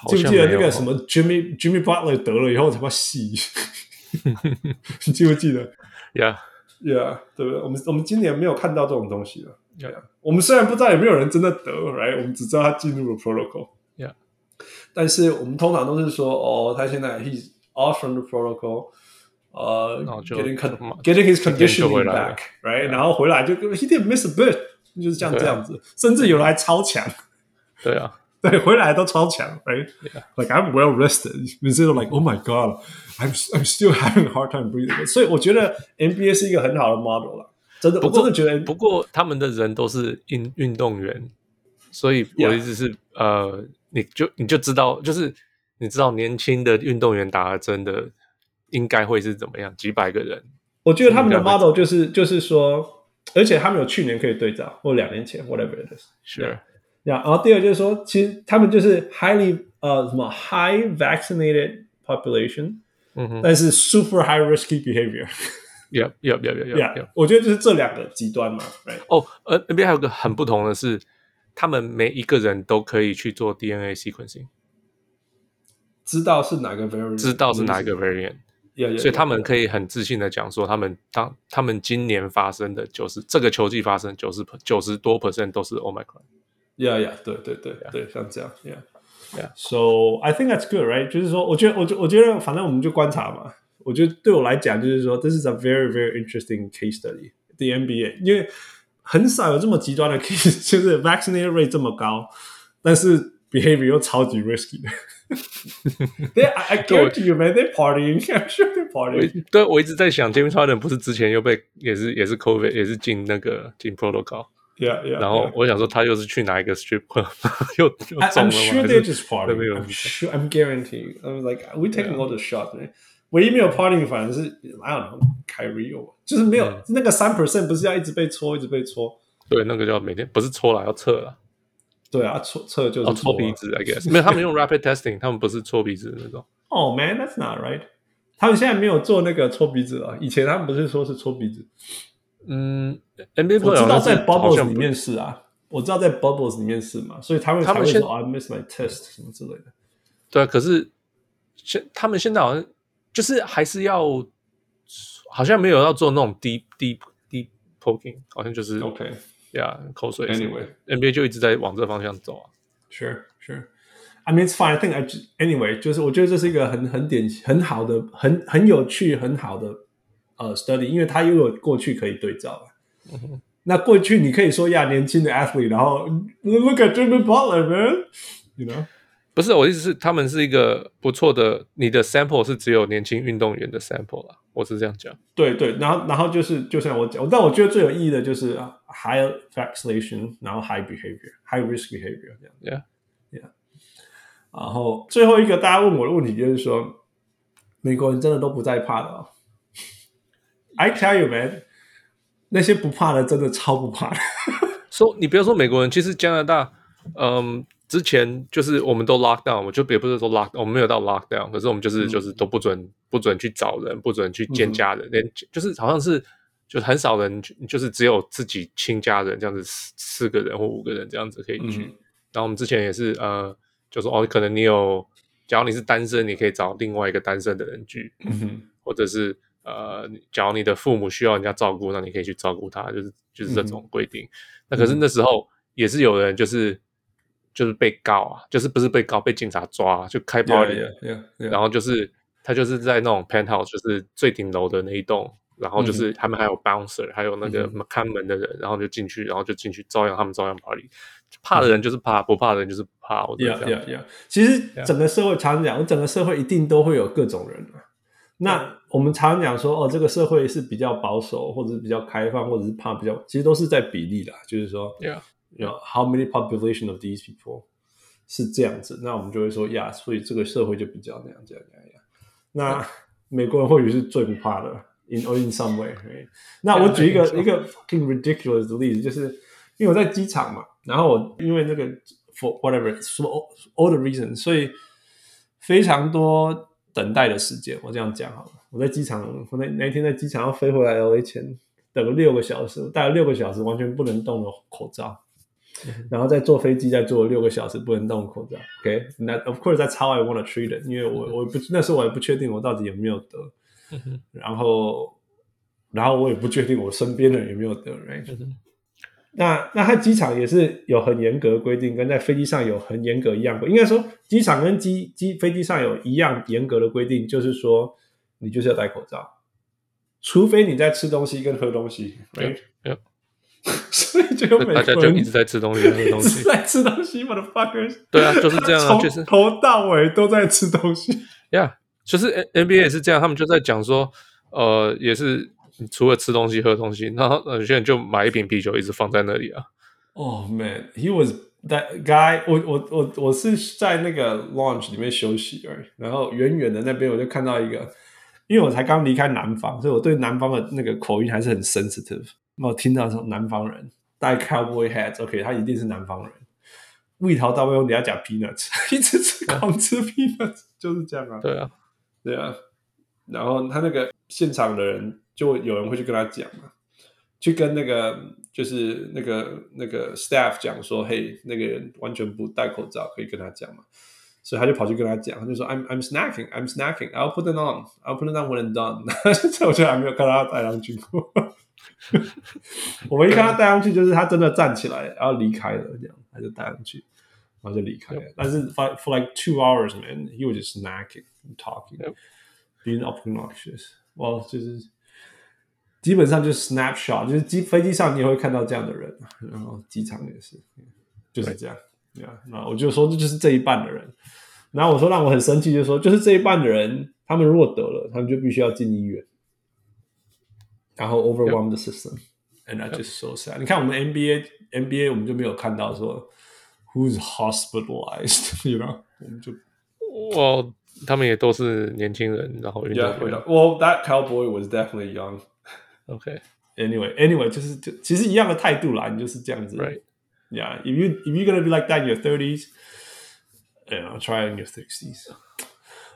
记不记得那个什么 jimmy jimmy butler 得了以后他妈死洗？你记不记得？Yeah yeah 对不对？我们我们今年没有看到这种东西了我们虽然不知道有没有人真的得了 right 我们只知道他进入了 protocol 但是我们通常都是说，哦，他现在 he's off from the protocol，呃、uh,，getting getting his conditioning back，right，然后回来就 he didn't miss a bit，就是这样这样子，甚至有人还超强，对啊，对，回来都超强，right，like I'm well rested，instead of like oh my god，I'm I'm still having a hard time breathing，所以我觉得 NBA 是一个很好的 model 了，真的，我真的觉得，不过他们的人都是运运动员，所以我的意思是，呃。 你就你就知道，就是你知道年轻的运动员打的真的应该会是怎么样？几百个人，我觉得他们的 model 就是就是说，而且他们有去年可以对照，或两年前，whatever it is。Sure。然后第二就是说，其实他们就是 highly 呃什么 high vaccinated population，嗯哼，但是 super high risky behavior。Yeah, yeah, yeah, yeah, yeah。我觉得就是这两个极端嘛。哦，呃，那边还有个很不同的是。他们每一个人都可以去做 DNA sequencing，知道是哪个 variant，知道是哪一个 variant，、所以他们可以很自信的讲说，他们当他们今年发生的就是这个球季发生九十九十多 percent 都是 Omicron。Yeah, yeah，对对对.对，像这样，Yeah, yeah. So I think that's good, right？就是说，我觉得，我觉我觉得，反正我们就观察嘛。我觉得对我来讲，就是说，This is a very, very interesting case study, the NBA，因为。很少有这么极端的 case，就是 vaccination rate 这么高，但是 behavior 又超级 risky 的。They, I guarantee you, man, they partying. I'm sure they partying. 对，我一直在想，James Harden 不是之前又被也是也是 COVID 也是进那个进 protocol。Yeah, yeah. 然后我想说，他又是去哪一个 strip club 又又中了吗？I'm sure they just party. I'm sure. I'm guarantee. I'm like, we taking all the shots. 唯一没有 party 反而是 I don't know Kyrie 就是没有、嗯、那个三 percent 不是要一直被戳，一直被戳。对，那个叫每天不是戳了，要测了。对啊，搓测就是搓、哦、鼻子，I guess 没有，他们用 rapid testing，他们不是搓鼻子的那种。哦、oh,，man，that's not right。他们现在没有做那个搓鼻子了，以前他们不是说是搓鼻子。嗯，NBA 我知道在 bubbles 里面是啊，我知道在 bubbles 里面是嘛，所以他们他们说 I miss my test 什么之类的。对啊，可是现他们现在好像。就是还是要，好像没有要做那种 deep deep deep poking，好像就是 OK，呀，口水。Anyway，NBA 就一直在往这方向走啊。Sure, sure. I mean, it's fine. I think I anyway，就是我觉得这是一个很很典型、很好的、很很有趣、很好的呃 study，因为它又有过去可以对照了。Mm -hmm. 那过去你可以说呀，年轻的 athlete，然后 look at Jimmy Butler, man，you know。不是我的意思是，他们是一个不错的。你的 sample 是只有年轻运动员的 sample 啦，我是这样讲。对对，然后然后就是，就像我讲，但我觉得最有意义的就是 high vaccination，然后 high behavior，high risk behavior 这样。Yeah，yeah。然后最后一个大家问我的问题就是说，美国人真的都不再怕的哦？I tell you man，那些不怕的真的超不怕的。说、so, 你不要说美国人，其实加拿大，嗯，之前就是我们都 lock down，我就也不是说 lock，我们没有到 lock down，可是我们就是、嗯、就是都不准不准去找人，不准去见家人，连、嗯、就是好像是就很少人，就是只有自己亲家人这样子四四个人或五个人这样子可以去。嗯、然后我们之前也是呃，就说哦，可能你有，假如你是单身，你可以找另外一个单身的人聚，嗯，或者是。呃，假如你的父母需要人家照顾，那你可以去照顾他，就是就是这种规定。嗯、那可是那时候也是有人就是就是被告啊，就是不是被告，被警察抓，就开 party，、yeah, yeah, yeah, yeah. 然后就是他就是在那种 penthouse，就是最顶楼的那一栋，然后就是他们还有 bouncer，、嗯、还有那个看门的人，然后就进去，然后就进去照样他们照样 party。怕的人就是怕，不怕的人就是不怕。我觉得这样。Yeah, yeah, yeah. 其实整个社会常讲，整个社会一定都会有各种人。那我们常常讲说，哦，这个社会是比较保守，或者是比较开放，或者是怕比较，其实都是在比例的，就是说 know, how many population of these people 是这样子，那我们就会说，呀，所以这个社会就比较那样这样这样。那美国人或许是最不怕的，in or in some way。那我举一个一个 fucking ridiculous 的例子，就是因为我在机场嘛，然后我因为那个 for whatever for all the reasons，所以非常多。等待的时间，我这样讲好了。我在机场，我那那天在机场要飞回来 LA 前，等了六个小时，戴了六个小时完全不能动的口罩，然后再坐飞机再坐六个小时不能动口罩。OK，那 of course that's how I want to treat it，因为我我不那时候我也不确定我到底有没有得，然后然后我也不确定我身边的人有没有得，right？那那他机场也是有很严格的规定，跟在飞机上有很严格一样的。应该说，机场跟机机飞机上有一样严格的规定，就是说你就是要戴口罩，除非你在吃东西跟喝东西。对，所以就大家就一直在吃东西，吃东西，在吃东西，motherfuckers。对啊，就是这样啊，就是从头到尾都在吃东西。呀，yeah, 就是 NBA 也是这样，他们就在讲说，呃，也是。除了吃东西、喝东西，然后有些人就买一瓶啤酒，一直放在那里啊。Oh man, he was that guy 我。我我我我是在那个 lounge 里面休息而已。然后远远的那边我就看到一个，因为我才刚离开南方，所以我对南方的那个口音还是很 sensitive。那我听到说南方人戴 cowboy hat，OK，、okay, 他一定是南方人。味头到位，用底下讲 peanuts，一直吃狂吃 peanuts，就是这样啊。对啊，对啊。然后他那个现场的人。就有人会去跟他讲嘛，去跟那个就是那个那个 staff 讲说，嘿，那个人完全不戴口罩，可以跟他讲嘛。所以他就跑去跟他讲，他就说，I'm I'm snacking, I'm snacking, I'll put it on, I'll put it on when I'm done。这我就还没有看到他戴上去过。我们一看他戴上去，就是他真的站起来，然后离开了，这样他就戴上去，然后就离开了。但是 for for like two hours, man, he was just snacking, talking, being obnoxious。哇，就是。基本上就是 snapshot，就是机飞机上你也会看到这样的人，然后机场也是，就是这样。对啊，那我就说这就是这一半的人。然后我说让我很生气，就是说就是这一半的人，他们如果得了，他们就必须要进医院，然后 overwhelm the system，and that's just so sad。你看我们 NBA，NBA 我们就没有看到说 who's hospitalized，you know，我们就哦，他们也都是年轻人，然后运动员。Well, that cowboy was definitely young. OK，Anyway，Anyway，就是就其实一样的态度啦，你就是这样子。Right，Yeah，if you if you're gonna be like that in your thirties，yeah，I'll try in your sixties。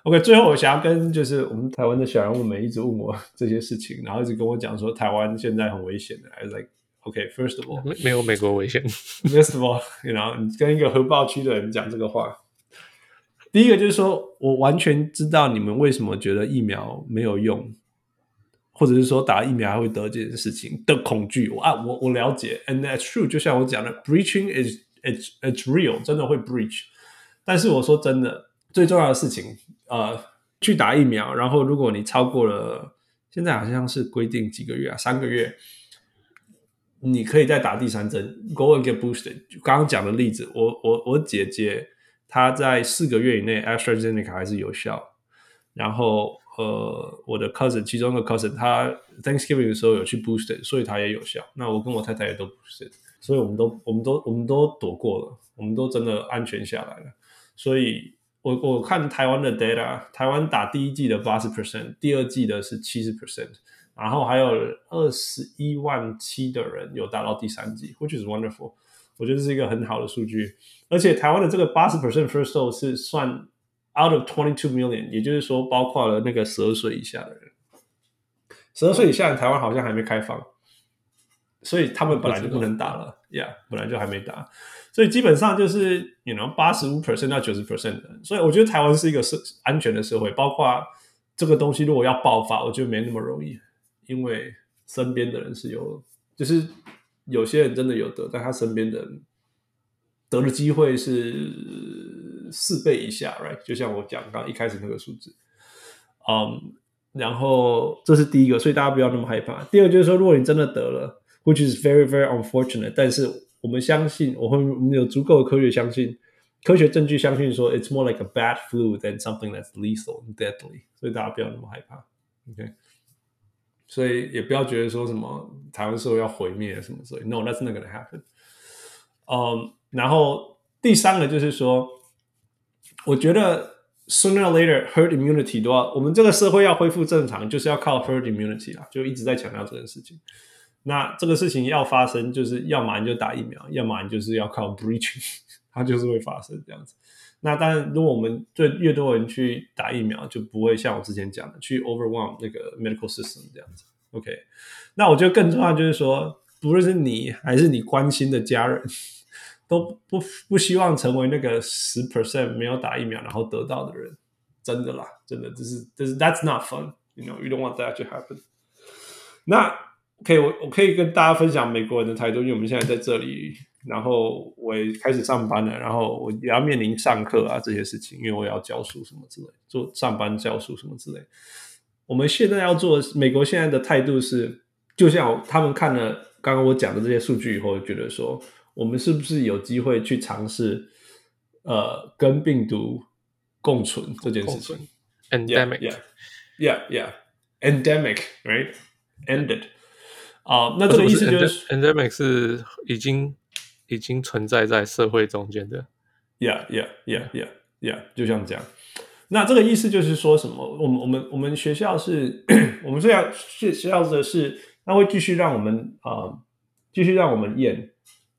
OK，最后我想要跟就是我们台湾的小人物们一直问我 这些事情，然后一直跟我讲说台湾现在很危险的。I was like，OK，first、okay, of all，没没有美国危险。First of all，you know，你跟一个核爆区的人讲这个话，第一个就是说我完全知道你们为什么觉得疫苗没有用。或者是说打疫苗还会得这件事情的恐惧，我啊，我我了解，and that's true。就像我讲的，breaching is it's it's real，真的会 breach。但是我说真的，最重要的事情，呃，去打疫苗，然后如果你超过了，现在好像是规定几个月啊，三个月，你可以再打第三针，go and get boosted。刚刚讲的例子，我我我姐姐她在四个月以内，AstraZeneca 还是有效，然后。呃，我的 cousin 其中一个 cousin，他 Thanksgiving 的时候有去 boosted，所以他也有效。那我跟我太太也都 boosted，所以我们都我们都我们都躲过了，我们都真的安全下来了。所以我我看台湾的 data，台湾打第一季的八十 percent，第二季的是七十 percent，然后还有二十一万七的人有打到第三季，which is wonderful。我觉得是一个很好的数据，而且台湾的这个八十 percent first dose 是算 out of twenty two million，也就是说包括了那个十二岁以下的人，十二岁以下的台湾好像还没开放，所以他们本来就不能打了，yeah，本来就还没打。所以基本上就是你能八十五 percent 到九十 percent 的，所以我觉得台湾是一个社安全的社会，包括这个东西如果要爆发，我觉得没那么容易，因为身边的人是有，就是有些人真的有得，但他身边的人得的机会是四倍以下，right？就像我讲刚一开始那个数字，嗯、然后这是第一个，所以大家不要那么害怕。第二就是说，如果你真的得了，which is very very unfortunate，但是我们相信，我会我们有足够的科学相信，科学证据相信说，it's more like a bad flu than something that's lethal and deadly。所以大家不要那么害怕，OK？所以也不要觉得说什么台湾社会要毁灭什么所以，No，that's not gonna happen。嗯，然后第三个就是说，我觉得 sooner or later herd immunity 都要，我们这个社会要恢复正常，就是要靠 herd immunity 啦，就一直在强调这件事情。那这个事情要发生，就是要么你就打疫苗，要么你就是要靠 breaching，它就是会发生这样子。那当然，如果我们对越多人去打疫苗，就不会像我之前讲的去 overwhelm 那个 medical system 这样子。OK，那我觉得更重要就是说，不论是你还是你关心的家人，都不不希望成为那个十 percent 没有打疫苗然后得到的人。真的啦，真的，这是这是 that's not fun，you know，you don't want that to happen。那。可以，我我可以跟大家分享美国人的态度，因为我们现在在这里，然后我也开始上班了，然后我也要面临上课啊这些事情，因为我要教书什么之类，做上班教书什么之类。我们现在要做，美国现在的态度是，就像他们看了刚刚我讲的这些数据以后，觉得说，我们是不是有机会去尝试，呃，跟病毒共存这件事情？Endemic，yeah，yeah，yeah，endemic，right，ended。啊，那这个意思就是 endemic 是已经已经存在在社会中间的，yeah yeah yeah yeah yeah，就像这样。那这个意思就是说什么？我们我们我们学校是，我们学校学校的是，他会继续让我们啊，继续让我们验，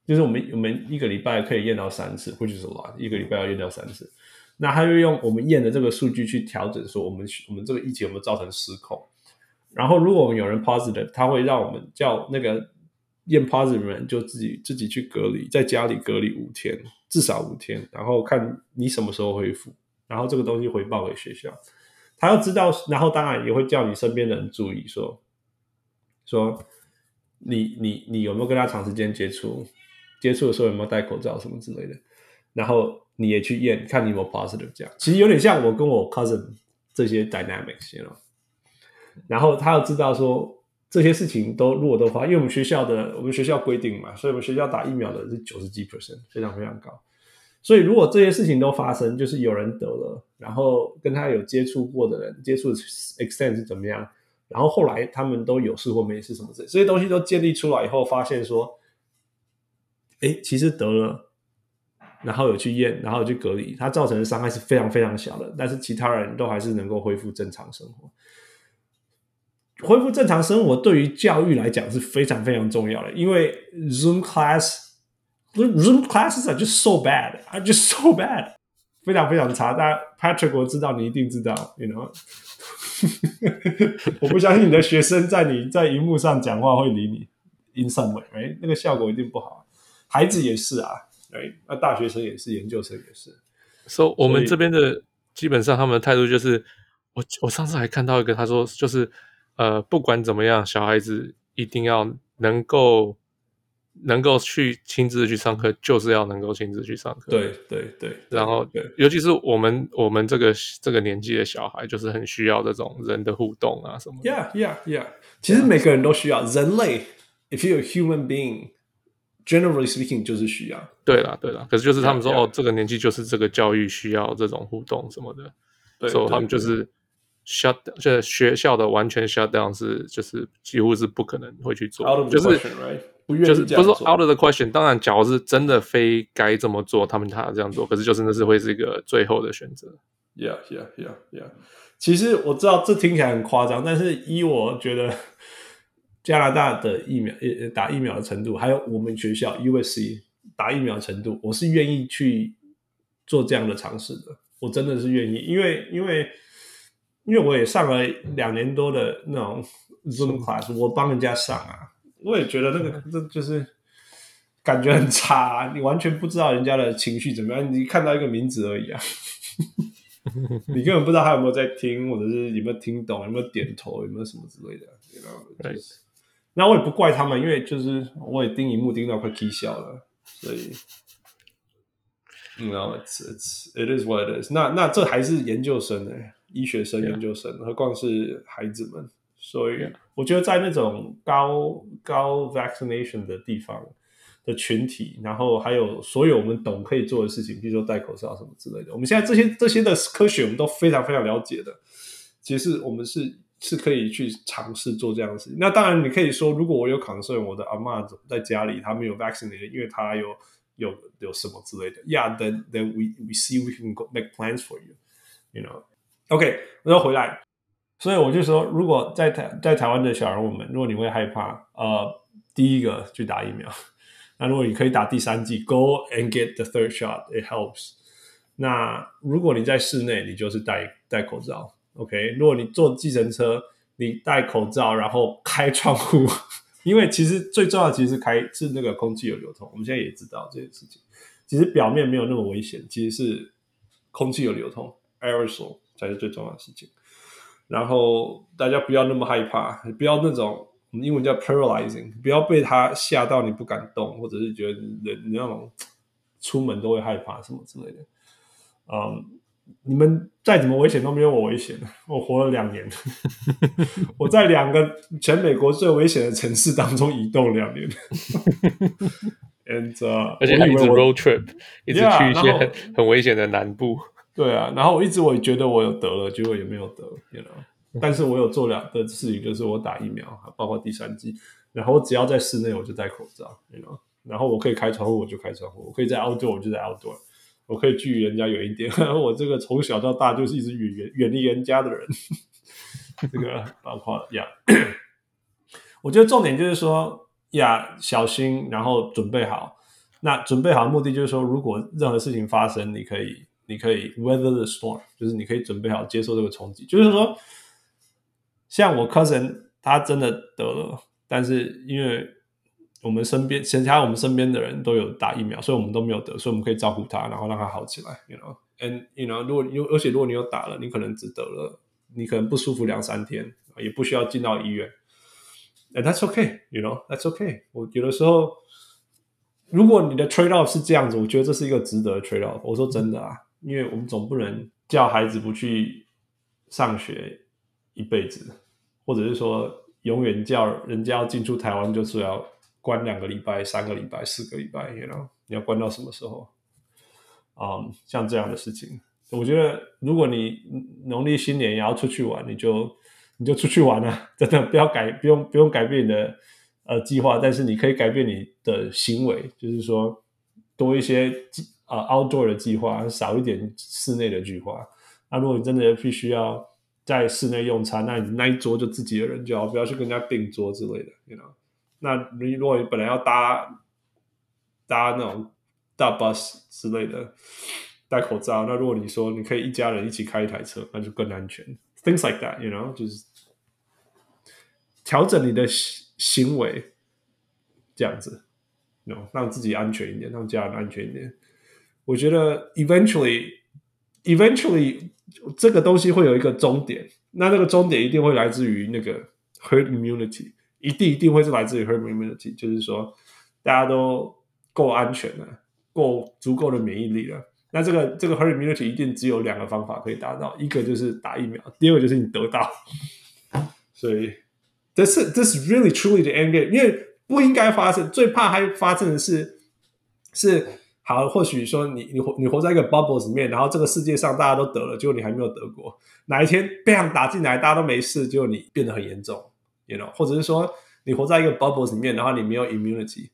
就是我们我们一个礼拜可以验到三次，或者是 a lot，一个礼拜要验到三次。那他就用我们验的这个数据去调整，说我们我们这个疫情有没有造成失控？然后，如果我们有人 positive，他会让我们叫那个验 positive 的人就自己自己去隔离，在家里隔离五天，至少五天，然后看你什么时候恢复，然后这个东西回报给学校。他要知道，然后当然也会叫你身边的人注意说，说你你你有没有跟他长时间接触，接触的时候有没有戴口罩什么之类的，然后你也去验，看你有没有 positive，这样其实有点像我跟我 cousin 这些 dynamics，you know。然后他要知道说这些事情都如果都发，因为我们学校的我们学校规定嘛，所以我们学校打疫苗的是九十几 percent，非常非常高。所以如果这些事情都发生，就是有人得了，然后跟他有接触过的人接触 extent 是怎么样，然后后来他们都有事或没事什么之类，这些东西都建立出来以后，发现说，哎，其实得了，然后有去验，然后有去隔离，它造成的伤害是非常非常小的，但是其他人都还是能够恢复正常生活。恢复正常生活对于教育来讲是非常非常重要的，因为 Zoom class，Zoom classes are just so bad，are just so bad，非常非常差。但 Patrick，我知道你一定知道，you know，我不相信你的学生在你在荧幕上讲话会理你，in some way，right？那个效果一定不好。孩子也是啊，哎，那大学生也是，研究生也是。So 我们这边的基本上他们的态度就是，我我上次还看到一个，他说就是。呃，不管怎么样，小孩子一定要能够能够去亲自去上课，就是要能够亲自去上课。对对对，然后尤其是我们我们这个这个年纪的小孩，就是很需要这种人的互动啊什么的。Yeah yeah yeah，其实每个人都需要人类。If you're a human being, generally speaking，就是需要。对啦对啦，可是就是他们说.哦，这个年纪就是这个教育需要这种互动什么的，对，所以他们就是。Shut 就学校的完全 shut down 是就是几乎是不可能会去做，就是 right? 不愿意就是不是 out of the question。当然，假如是真的非该这么做，他们他这样做，可是就真的是会是一个最后的选择。Yeah, yeah, yeah, yeah. 其实我知道这听起来很夸张，但是依我觉得加拿大的疫苗，打疫苗的程度，还有我们学校 USC 打疫苗的程度，我是愿意去做这样的尝试的。我真的是愿意，因为因为因为我也上了两年多的那种 Zoom class，我帮人家上啊，我也觉得那个这就是感觉很差啊，你完全不知道人家的情绪怎么样，你看到一个名字而已啊。你根本不知道他有没有在听，或者是有没有听懂，有没有点头，有没有什么之类的。You know, 就是、那我也不怪他们，因为就是我也盯荧幕盯到快 k 笑了，所以，You know, it's it's it is what it is 那。那那这还是研究生呢，医学生研究生，何况是孩子们。所以我觉得在那种高高 vaccination 的地方。的群体，然后还有所有我们懂可以做的事情，比如说戴口罩什么之类的。我们现在这些这些的科学，我们都非常非常了解的。其实我们是是可以去尝试做这样的事情。那当然，你可以说，如果我有 concern，我的阿嬷在家里，她没有 vaccinated，因为她有有有什么之类的。Yeah，then then we we see we can go make plans for you，you OK，我又回来。所以我就说，如果在台在台湾的小人物们，如果你会害怕，呃，第一个去打疫苗。那如果你可以打第三剂，Go and get the third shot, it helps。那如果你在室内，你就是戴戴口罩，OK。如果你坐计程车，你戴口罩，然后开窗户，因为其实最重要其实是开是那个空气有流通。我们现在也知道这件事情，其实表面没有那么危险，其实是空气有流通，aerosol 才是最重要的事情。然后大家不要那么害怕，不要那种。我们英文叫 paralyzing，不要被他吓到你不敢动，或者是觉得人你那种出门都会害怕什么之类的。嗯，你们再怎么危险都没有我危险。我活了两年，我在两个全美国最危险的城市当中移动两年。And, uh, 而且还一直 road trip，一直去一些很很危险的南部。对啊，然后我一直我也觉得我有得了，结果也没有得，you know。但是我有做两个事情，就是我打疫苗，包括第三剂，然后我只要在室内我就戴口罩，you know? 然后我可以开窗户我就开窗户，我可以在 outdoor 我就在 outdoor，我可以距离人家远一点。我这个从小到大就是一直远远远离人家的人，这个包括呀。Yeah. 我觉得重点就是说呀，小心，然后准备好。那准备好的目的就是说，如果任何事情发生，你可以你可以 weather the storm，就是你可以准备好接受这个冲击，就是说。像我 cousin，他真的得了，但是因为我们身边其他我们身边的人都有打疫苗，所以我们都没有得，所以我们可以照顾他，然后让他好起来。You know，and you know，如果有而且如果你有打了，你可能只得了，你可能不舒服两三天，也不需要进到医院。And that's okay，you know，that's okay。我有的时候，如果你的 trade off 是这样子，我觉得这是一个值得 trade off。我说真的啊，因为我们总不能叫孩子不去上学。一辈子，或者是说永远叫人家要进出台湾，就是要关两个礼拜、三个礼拜、四个礼拜，you know? 你要关到什么时候？啊、像这样的事情，我觉得如果你农历新年也要出去玩，你就你就出去玩啊，真的不要改，不用不用改变你的呃计划，但是你可以改变你的行为，就是说多一些呃 outdoor 的计划，少一点室内的计划。那如果你真的必须要。在室内用餐，那你那一桌就自己的人就好，不要去跟人家并桌之类的，you know。那你如果你本来要搭搭那种大 bus 之类的，戴口罩。那如果你说你可以一家人一起开一台车，那就更安全。Things like that，you know，就是调整你的行为，这样子，no？让自己安全一点，让家人安全一点。我觉得 eventually，eventually。这个东西会有一个终点，那这个终点一定会来自于那个 herd immunity，一定一定会是来自于 herd immunity，就是说大家都够安全了，够足够的免疫力了。那这个这个 herd immunity 一定只有两个方法可以达到，一个就是打疫苗，第二个就是你得到。所以这是这是 really truly the end game，因为不应该发生，最怕还发生的是是。好，或许说你你活你活在一个 bubbles 里面，然后这个世界上大家都得了，结果你还没有得过。哪一天被人打进来，大家都没事，结果你变得很严重，you know？或者是说你活在一个 bubbles 里面，然后你没有 immunity，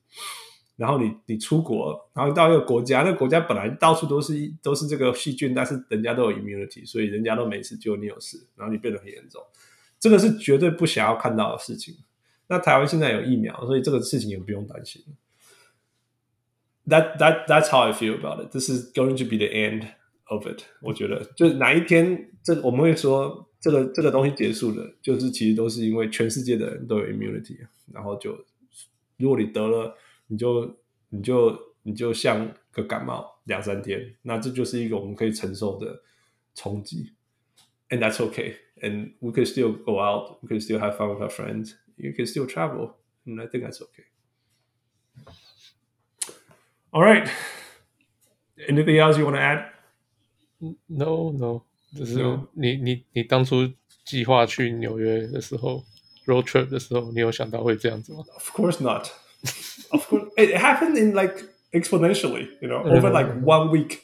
然后你你出国，然后到一个国家，那个国家本来到处都是都是这个细菌，但是人家都有 immunity，所以人家都没事，结果你有事，然后你变得很严重，这个是绝对不想要看到的事情。那台湾现在有疫苗，所以这个事情也不用担心。That that that's how I feel about it. This is going to be the end of it. 我觉得，就哪一天这我们会说这个这个东西结束了，就是其实都是因为全世界的人都有 immunity，然后就如果你得了，你就你就你就像个感冒两三天，那这就是一个我们可以承受的冲击。And that's okay. And we can still go out. We can still have fun with our friends. You can still travel. And I think that's okay. All right. Anything else you want to add? No, no. 就是 No. 你你你当初计划去纽约的时候，road trip 的时候，你有想到会这样子吗？ Of course not. of course, it happened in like exponentially, you know, over like one week.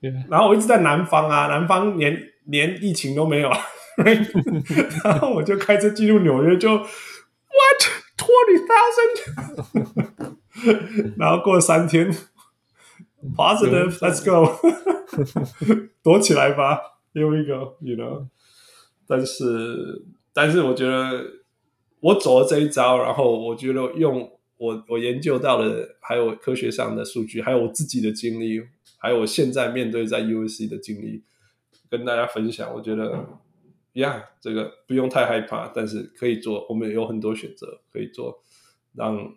Yeah. 然后我一直在南方啊，南方连连疫情都没有，right? 然后我就开车进入纽约就，就 what twenty thousand？ 然后过了三天，positive, let's go，躲起来吧，here we go，you know。但是，但是我觉得我走了这一招，然后我觉得用我我研究到的，还有科学上的数据，还有我自己的经历，还有我现在面对在 USC 的经历，跟大家分享。我觉得呀，yeah, 这个不用太害怕，但是可以做，我们有很多选择可以做，让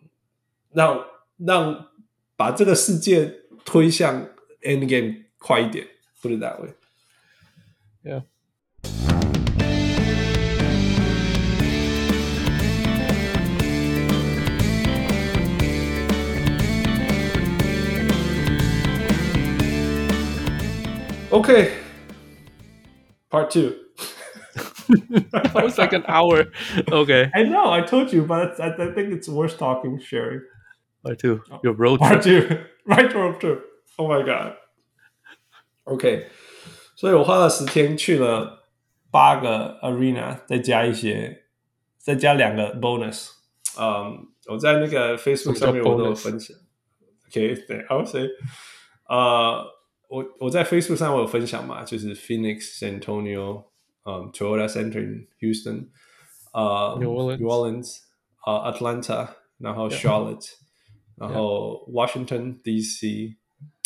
让让把这个世界推向 end game 快一点，put it that way。Yeah. Okay, part two. That was like an hour. Okay. I know, I told you, but I, I think it's worth talking, sharing. Part two. Your road Part trip. two, right road trip. Oh my god. OK，所以我花了十天去了八个 arena，再加一些，再加两个 bonus。嗯，我在那个 Facebook 上面我都有分享。OK，对，I would say，呃。我我在 Facebook 上我有分享嘛，就是 Phoenix、San Antonio、嗯 Toyota Center in Houston、呃 New Orleans、 New Orleans、呃 Atlanta，然后 Charlotte，、yeah. 然后 Washington DC，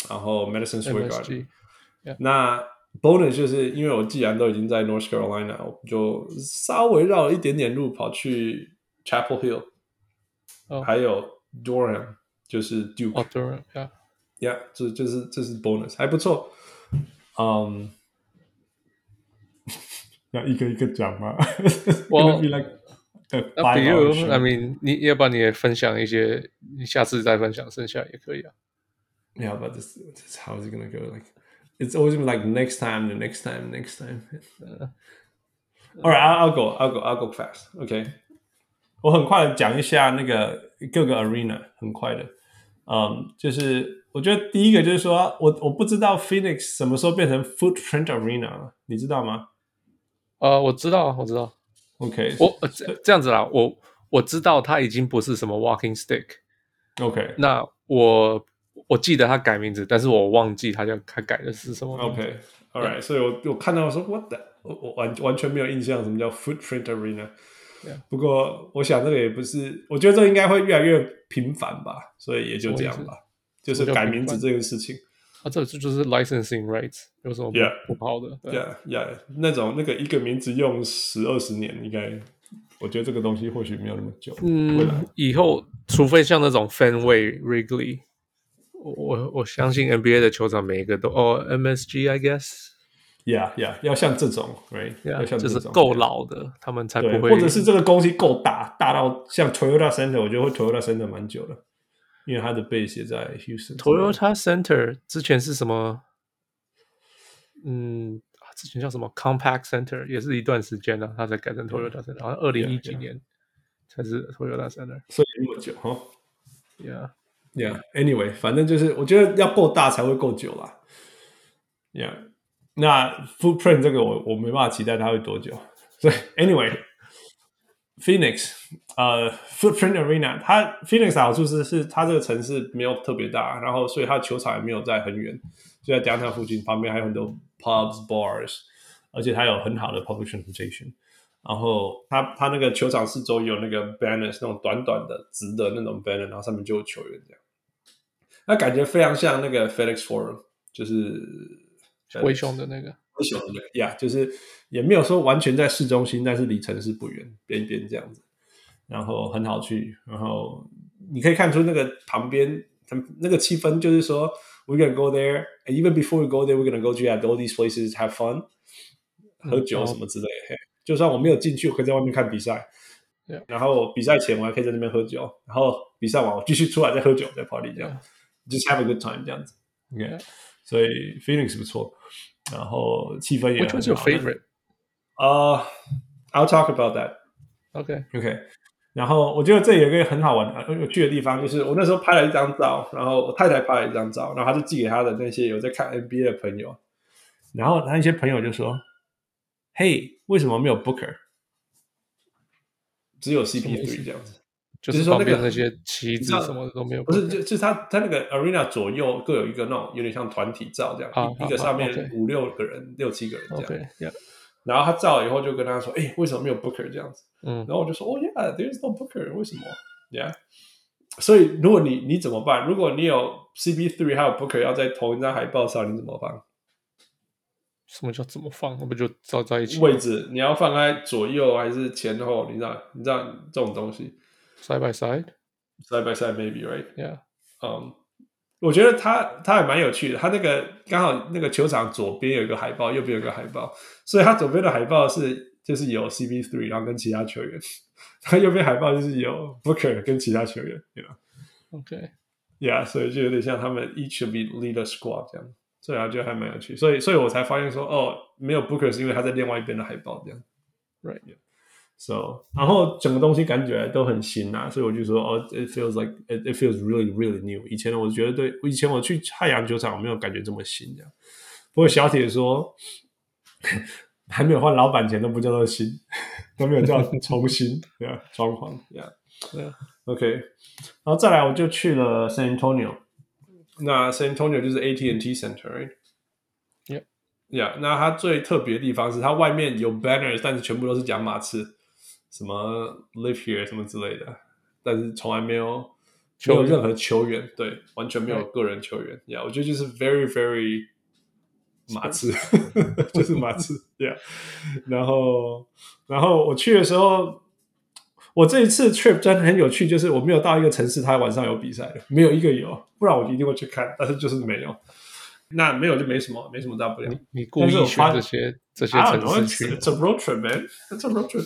然后 Madison Square Garden。Yeah. 那 bonus 就是因为我既然都已经在 North Carolina，我就稍微绕了一点点路跑去 Chapel Hill，oh. 还有 Durham，就是 Duke。Oh, Durham, yeah. Yeah，这就是这是 bonus，还不错。嗯，要一个一个讲吗？Well, like Up to you. I mean，你要不然你也分享一些，你下次再分享，剩下也可以啊。Yeah, but this, this how is it gonna go? Like, it's always been like next time, the next time, next time. Uh, all right, I'll, I'll go, I'll go, I'll go fast. OK，我很快的讲一下那个各个 arena，很快的。嗯，就是。我觉得第一个就是说，我我不知道 Phoenix 什么时候变成 Footprint Arena 了，你知道吗？呃，我知道，我知道。OK，我这这样子啦，我我知道他已经不是什么 Walking Stick。OK，那我我记得他改名字，但是我忘记他叫他改的是什么。OK，All right，所以我我看到说 What the，我我完完全没有印象什么叫 Footprint Arena。不过我想这个也不是，我觉得这应该会越来越频繁吧，所以也就这样吧。就是改名字这个事情，啊，这这就是 licensing rights，有什么不好的？Yeah, yeah，那种那个一个名字用十二十年，应该我觉得这个东西或许没有那么久。嗯，以后除非像那种 Fenway Wrigley，我我相信 NBA 的球场每一个都哦 MSG，I guess。Yeah, yeah，要像这种，right？、Yeah, 要像这种就是够老的他们才不会。或者是这个东西够大，大到像 Toyota Center，我觉得会 Toyota Center 蛮久的。因为它的 base 也在 Houston。Toyota Center 之前是什么？嗯，之前叫什么 Compact Center，也是一段时间了，它才改成 Toyota Center，好像二零一几年才是 Toyota Center。所以那么久哈？Yeah，Yeah，Anyway，、反正就是我觉得要够大才会够久啦。Yeah，那 Footprint 这个我我没办法期待它会多久。所以 Anyway。Phoenix，呃，Footprint Arena，它 Phoenix 好处是是它这个城市没有特别大，然后所以它球场也没有在很远，就在 downtown 附近，旁边还有很多 pubs bars，而且它有很好的 public transportation。然后它它那个球场四周有那个 banners，那种短短的直的那种 banner，然后上面就有球员这样。那感觉非常像那个 FedEx Forum，就是灰熊的那个呀，就是也没有说完全在市中心，但是离城市不远，边边这样子，然后很好去。然后你可以看出那个旁边，他那个气氛就是说，we're gonna go there，even before we go there，we're gonna go to all these places have fun，喝酒什么之类的。就算我没有进去，我可以在外面看比赛。然后比赛前我还可以在那边喝酒，然后比赛完我继续出来再喝酒，再 party 这样，just have a good time 这样子。Yeah，所以 feeling 是不错。然后气氛也很好。Which was your favorite？呃、uh,，I'll talk about that. OK OK，然后我觉得这有一个很好玩很、有趣的地方，就是我那时候拍了一张照，然后我太太拍了一张照，然后她就寄给她的那些有在看 NBA 的朋友，然后他一些朋友就说。嘿，为什么没有 Booker？只有 CP3 这样子，就是说那个那些旗子什么的都没有。不是，就就是他他那个 Arena 左右各有一个那种有点像团体照这样，一个上面五六个人、六七个人这样。然后他照了以后就跟他说：“哎，为什么没有 Booker 这样子？”嗯，然后我就说：“哦，Yeah，there's no Booker，为什么？Yeah。”所以如果你你怎么办？如果你有 CP3 还有 Booker 要在同一张海报上，你怎么办？什么叫怎么放？那不就照在一起？位置你要放在左右还是前后？你知道？你知道这种东西？Side by side，side by side maybe right？Yeah，嗯，um, 我觉得他他还蛮有趣的。他那个刚好那个球场左边有一个海报，右边有一个海报，所以他左边的海报是就是有 CB three，然后跟其他球员；他右边海报就是有 Booker 跟其他球员。对吧？OK，Yeah，所以就有点像他们 each be leader squad 这样。所以我觉得还蛮有趣，所以所以我才发现说，哦，没有 Booker 是因为他在另外一边的海报这样，right？So，、yeah. 然后整个东西感觉都很新啊，所以我就说，哦，it feels like it, it feels really really new。以前我觉得对，以前我去太阳球场我没有感觉这么新这样。不过小铁说，还没有换老板前都不叫做新，都没有叫重新，对啊，装潢，对啊，对啊，OK。然后再来我就去了 San Antonio。那 San Antonio 就是 AT&T Center，right？Yeah，Yeah。那它最特别的地方是它外面有 banners，但是全部都是讲马刺，什么 live here 什么之类的，但是从来没有没有任何球员，对，完全没有个人球员。Yeah，我觉得就是 very very 马刺，就是马刺。Yeah，然后然后我去的时候。我这一次 trip 真的很有趣，就是我没有到一个城市，它晚上有比赛，没有一个有，不然我一定会去看，但是就是没有。那没有就没什么，没什么大不了。你，你故意选这些这些城市去？It's a road trip, man. It's a road trip.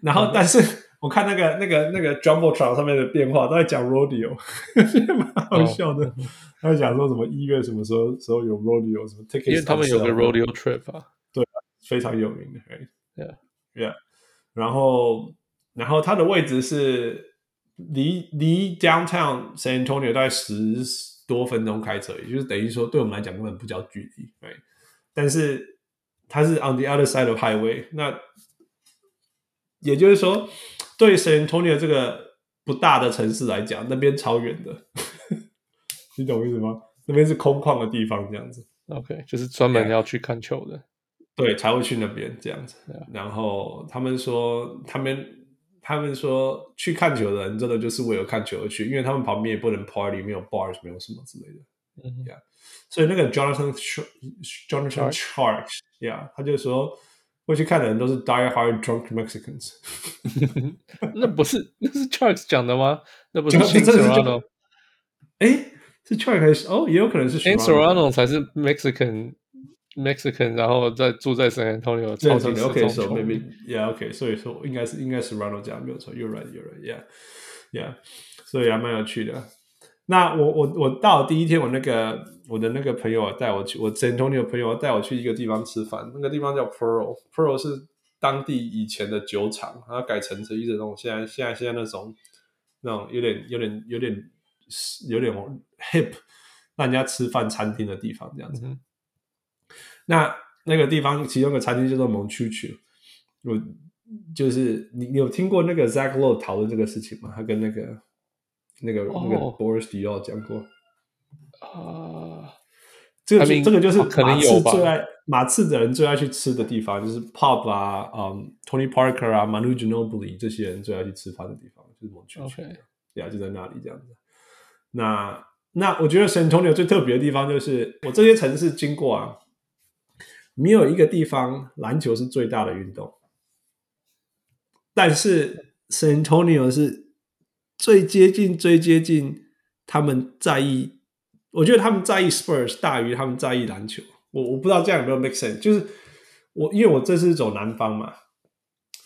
然后，但是我看那个那个那个 jumbotron 上面的变化都在讲 rodeo，蛮好笑的。他在讲说什么一月什么时候时候有 rodeo 什么 tickets，因为他们有个 rodeo trip 啊，对，非常有名的。Yeah, yeah. 然后，然后它的位置是离离 downtown San Antonio 大概十多分钟开车，也就是等于说对我们来讲根本不叫距离，对。但是它是 on the other side of highway，那也就是说，对 San Antonio 这个不大的城市来讲，那边超远的，你懂我意思吗？那边是空旷的地方，这样子。OK，就是专门要去看球的。对，才会去那边这样子。然后他们说，他们他们说去看球的人真的就是为了看球而去，因为他们旁边也不能 party，没有 bars，没有什么之类的。嗯、mm hmm.，Yeah。所以那个 Jonathan Jonathan Chark，yeah，他就说会去看的人都是 die hard drunk Mexicans。那不是那是 Charles 讲的吗？那不是 Shane Serrano？哎，是 Charles 还是哦，也有可能是 Shane Serrano 才是 Mexican。Mexican，然后在住在 San Antonio，超级 OK，so maybe yeah，OK，所以说应该是应该是 Ronald 讲没有错，You're right，You're right，Yeah，Yeah，所以还蛮有趣的。那我我我到第一天，我那个我的那个朋友带我去，我 San Antonio 朋友带我去一个地方吃饭，那个地方叫 Pearl，Pearl 是当地以前的酒厂，它改成是一种现在现在现在那种那种有点有点有点有点 hip，让人家吃饭餐厅的地方这样子。那那个地方，其中一个餐厅叫做 Monchuchu，我就是你你有听过那个 Zach Lowe 讨论这个事情吗？他跟那个那个、oh. 那个 Boris Diaw 讲过啊。Uh. 这个是 I mean, 这个就是马刺最爱、哦、马刺的人最爱去吃的地方，就是 pub 啊，嗯，Tony Parker 啊，Manu Ginobili 这些人最爱去吃饭的地方，就是蒙区区，对啊，就在那里这样子。那那我觉得 San Antonio 最特别的地方就是，我这些城市经过啊，没有一个地方篮球是最大的运动，但是 San Antonio 是最接近、最接近他们在意。我觉得他们在意 Spurs 大于他们在意篮球。我我不知道这样有没有 make sense。就是我因为我这次走南方嘛，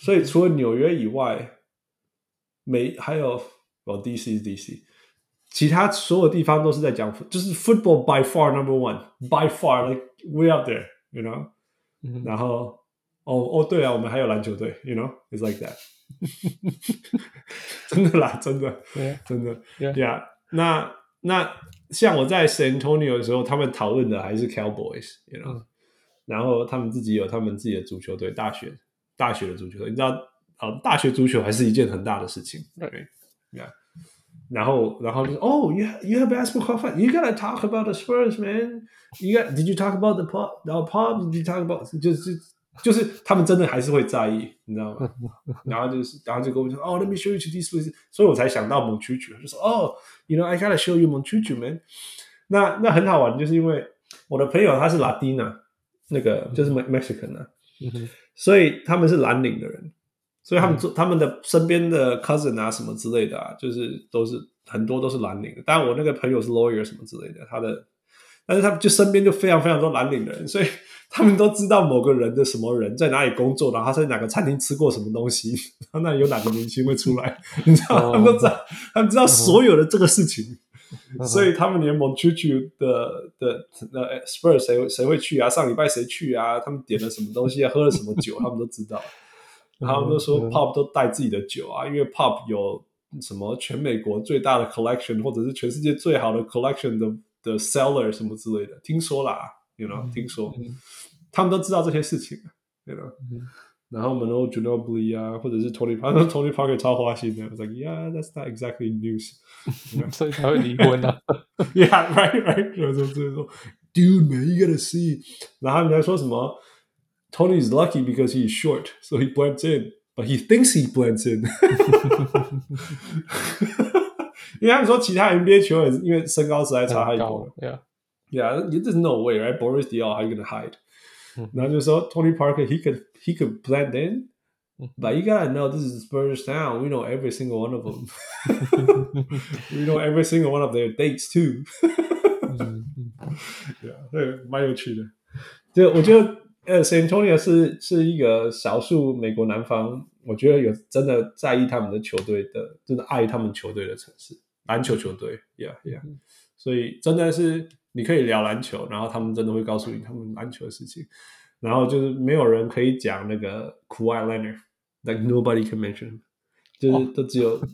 所以除了纽约以外，没还有哦 DC DC，其他所有地方都是在讲，就是 football by far number one by far like way up there，you know、嗯。然后哦哦对啊，我们还有篮球队，you know，it's like that。真的啦，真的真的。Yeah, 那那。像我在 San Antonio 的时候，他们讨论的还是 Cowboys，you know？、嗯、然后他们自己有他们自己的足球队，大学大学的足球队，你知道，啊，大学足球还是一件很大的事情，对，yeah。然后，然后就是，哦、oh,，you you have basketball fun，you gotta talk about the Spurs, man，you got did you talk about the pop？然后 pop，did you talk about？就是就是他们真的还是会在意，你知道吗？然后就是，然后就跟我说，哦、oh,，let me show you to this place，所以我才想到蒙曲曲，就说，哦、oh,，you know I gotta show you 蒙曲曲，man。那那很好玩，就是因为我的朋友他是拉丁啊，那个就是 Mexican 啊，所以他们是蓝领的人，所以他们做他们的身边的 cousin 啊什么之类的啊，就是都是很多都是蓝领的。当然我那个朋友是 lawyer 什么之类的，他的，但是他们就身边就非常非常多蓝领的人，所以。他们都知道某个人的什么人在哪里工作，然后他在哪个餐厅吃过什么东西，然后那有哪个明星会出来，你知道？他们都知道，他们知道所有的这个事情，所以他们连蒙区区的的呃 Spurs 谁谁会去啊？上礼拜谁去啊？他们点了什么东西啊？喝了什么酒？他们都知道。然后他们都说 Pop 都带自己的酒啊，因为 Pop 有什么全美国最大的 collection，或者是全世界最好的 collection 的的 seller 什么之类的，听说啦。You know，听说、嗯、他们都知道这些事情，You know，、嗯、然后 Manu Ginobili 啊，或者是 Tony Parker，Tony Parker 超花心的。I was like, yeah, that's not exactly news，所以才会离婚啊。 Yeah, right, right。然后就说，Dude, man, you gotta see。然后他们还说什么？Tony is lucky because he's short, so he blends in, but he thinks he blends in。 因为他们说其他 NBA 球员因为身高实在差太多了。Yeah。Yeah, there's no way, right? Boris Diaw, how are you gonna hide? 然后就说 Tony Parker, he could he could blend in, but you gotta know this is Spurs town. We know every single one of them. we know every single one of their dates too. yeah, 对，蛮有趣的。就我觉得，呃，San Antonio 是是一个少数美国南方，我觉得有真的在意他们的球队的，真的爱他们球队的城市，篮球球队。Yeah, yeah. 所以真的是。你可以聊篮球，然后他们真的会告诉你他们篮球的事情，然后就是没有人可以讲那个 Kawhi Leonard，like nobody can mention，就是都只有、oh.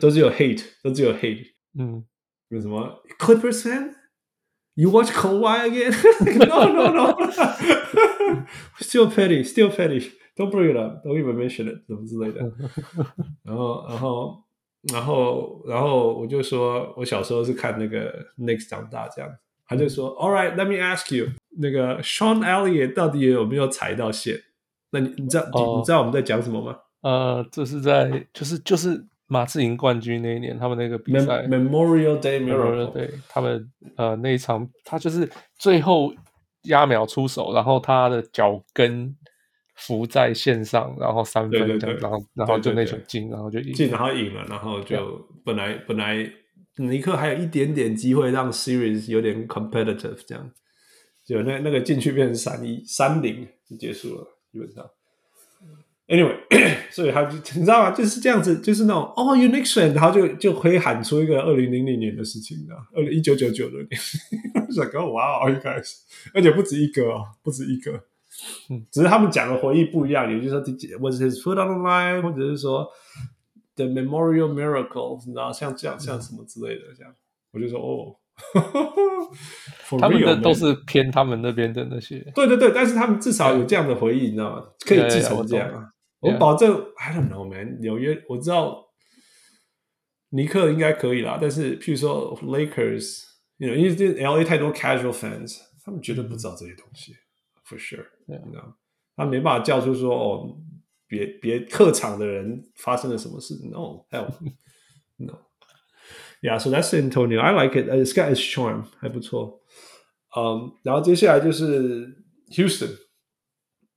都只有 hate，都只有 hate，嗯，为什么 Clippers fan？You watch Kawhi again？No no no，still petty，still petty，don't bring it up，don't even mention it，什么之类的，然后然后然后然后我就说我小时候是看那个 Knicks 长大这样。他就说：“All right, let me ask you，那个 Sean Elliott 到底有没有踩到线？那你你知道、哦、你知道我们在讲什么吗？呃，这是在就是就是马刺赢冠军那一年，他们那个比赛 Memorial Day Miracle，对他们呃那一场，他就是最后压秒出手，然后他的脚跟浮在线上，然后三分这样，对对对，然后然后就那球进，然后就进，然后赢了，然后就本来本来。”尼克还有一点点机会让 series 有点 competitive，这样就那那个进去变成三一三零就结束了，基本上。Anyway，所以他就你知道吗？就是这样子，就是那种哦 Unix 然后就就可以喊出一个二零零零年的事情，你知道二零一九九九的年，想跟我玩哦，一开始，而且不止一个哦，不止一个，嗯，只是他们讲的回忆不一样，也就是说，Was his foot on the line，或者是说。The Memorial Miracle，你知道像这样像什么之类的，这样。我就说哦，他们的都是偏他们那边的那些，对对对，但是他们至少有这样的回忆，你知道吗？可以继承这样啊，我保证，I don't know man，纽约我知道尼克应该可以啦，但是譬如说 Lakers，you know, 因为这 LA 太多 casual fans，他们绝对不知道这些东西，for 他没办法叫出说哦，别别客场的人发生了什么事，no help no。Yeah, so that's Antonio. I like it. It's got its charm，还不错。嗯、um,，然后接下来就是 Houston，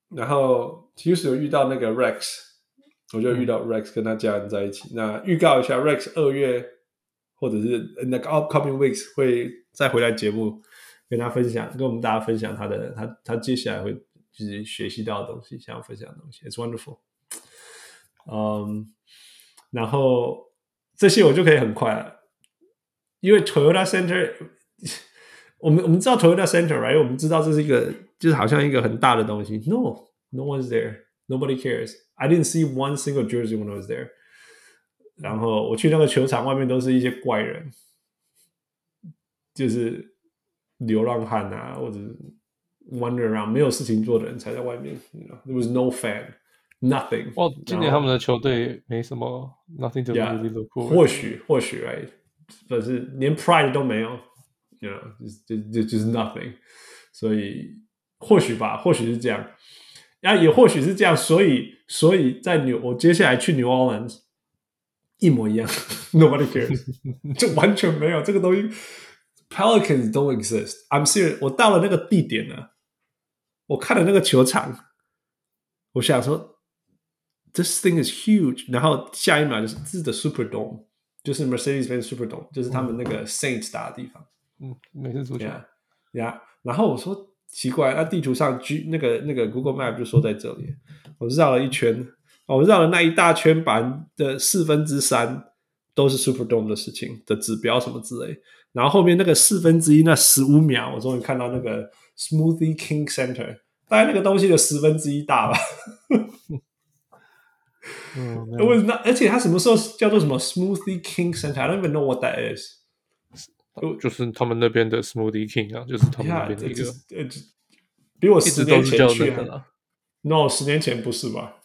然后 Houston 有遇到那个 Rex，我就遇到 Rex 跟他家人在一起。嗯、那预告一下，Rex 二月或者是那个 upcoming weeks 会再回来节目跟他分享，跟我们大家分享他的他他接下来会就是学习到的东西，想要分享的东西。It's wonderful。嗯、然后这些我就可以很快了。因为 Toyota Center，我们我们知道 Toyota Center，right？我们知道这是一个，就是好像一个很大的东西。No，no one's there，nobody cares。I didn't see one single jersey when I was there。然后我去那个球场外面都是一些怪人，就是流浪汉啊，或者 wander around 没有事情做的人才在外面。You know, there was no fan，nothing。哦，今年他们的球队没什么，nothing to really look for。或许，或许，right？可是连 Pride 都没有，you know，就就就是 nothing，所以或许吧，或许是这样，啊，也或许是这样，所以所以在纽，我接下来去 New Orleans 一模一样，Nobody cares，就完全没有这个东西，Pelicans don't exist，I'm serious，我到了那个地点呢， 我看了那个球场，我想说，this thing is huge，然后下一秒就是这是 the Superdome。就是 Mercedes-Benz Superdome，就是他们那个 Saints 打的地方。嗯，每次足球。呀、yeah, yeah，然后我说奇怪，那、啊、地图上 G 那个那个 Google Map 就说在这里。我绕了一圈，我绕了那一大圈，把的四分之三都是 Superdome 的事情的指标什么之类。然后后面那个四分之一那十五秒，我终于看到那个 Smoothie King Center，大概那个东西的十分之一大吧。嗯，我那而且他什么时候叫做什么 Smoothie King Center？I don't even know what that is。就是他们那边的 Smoothie King 啊，就是他们那边的一个。比我十年前去的了。No，十年前不是吧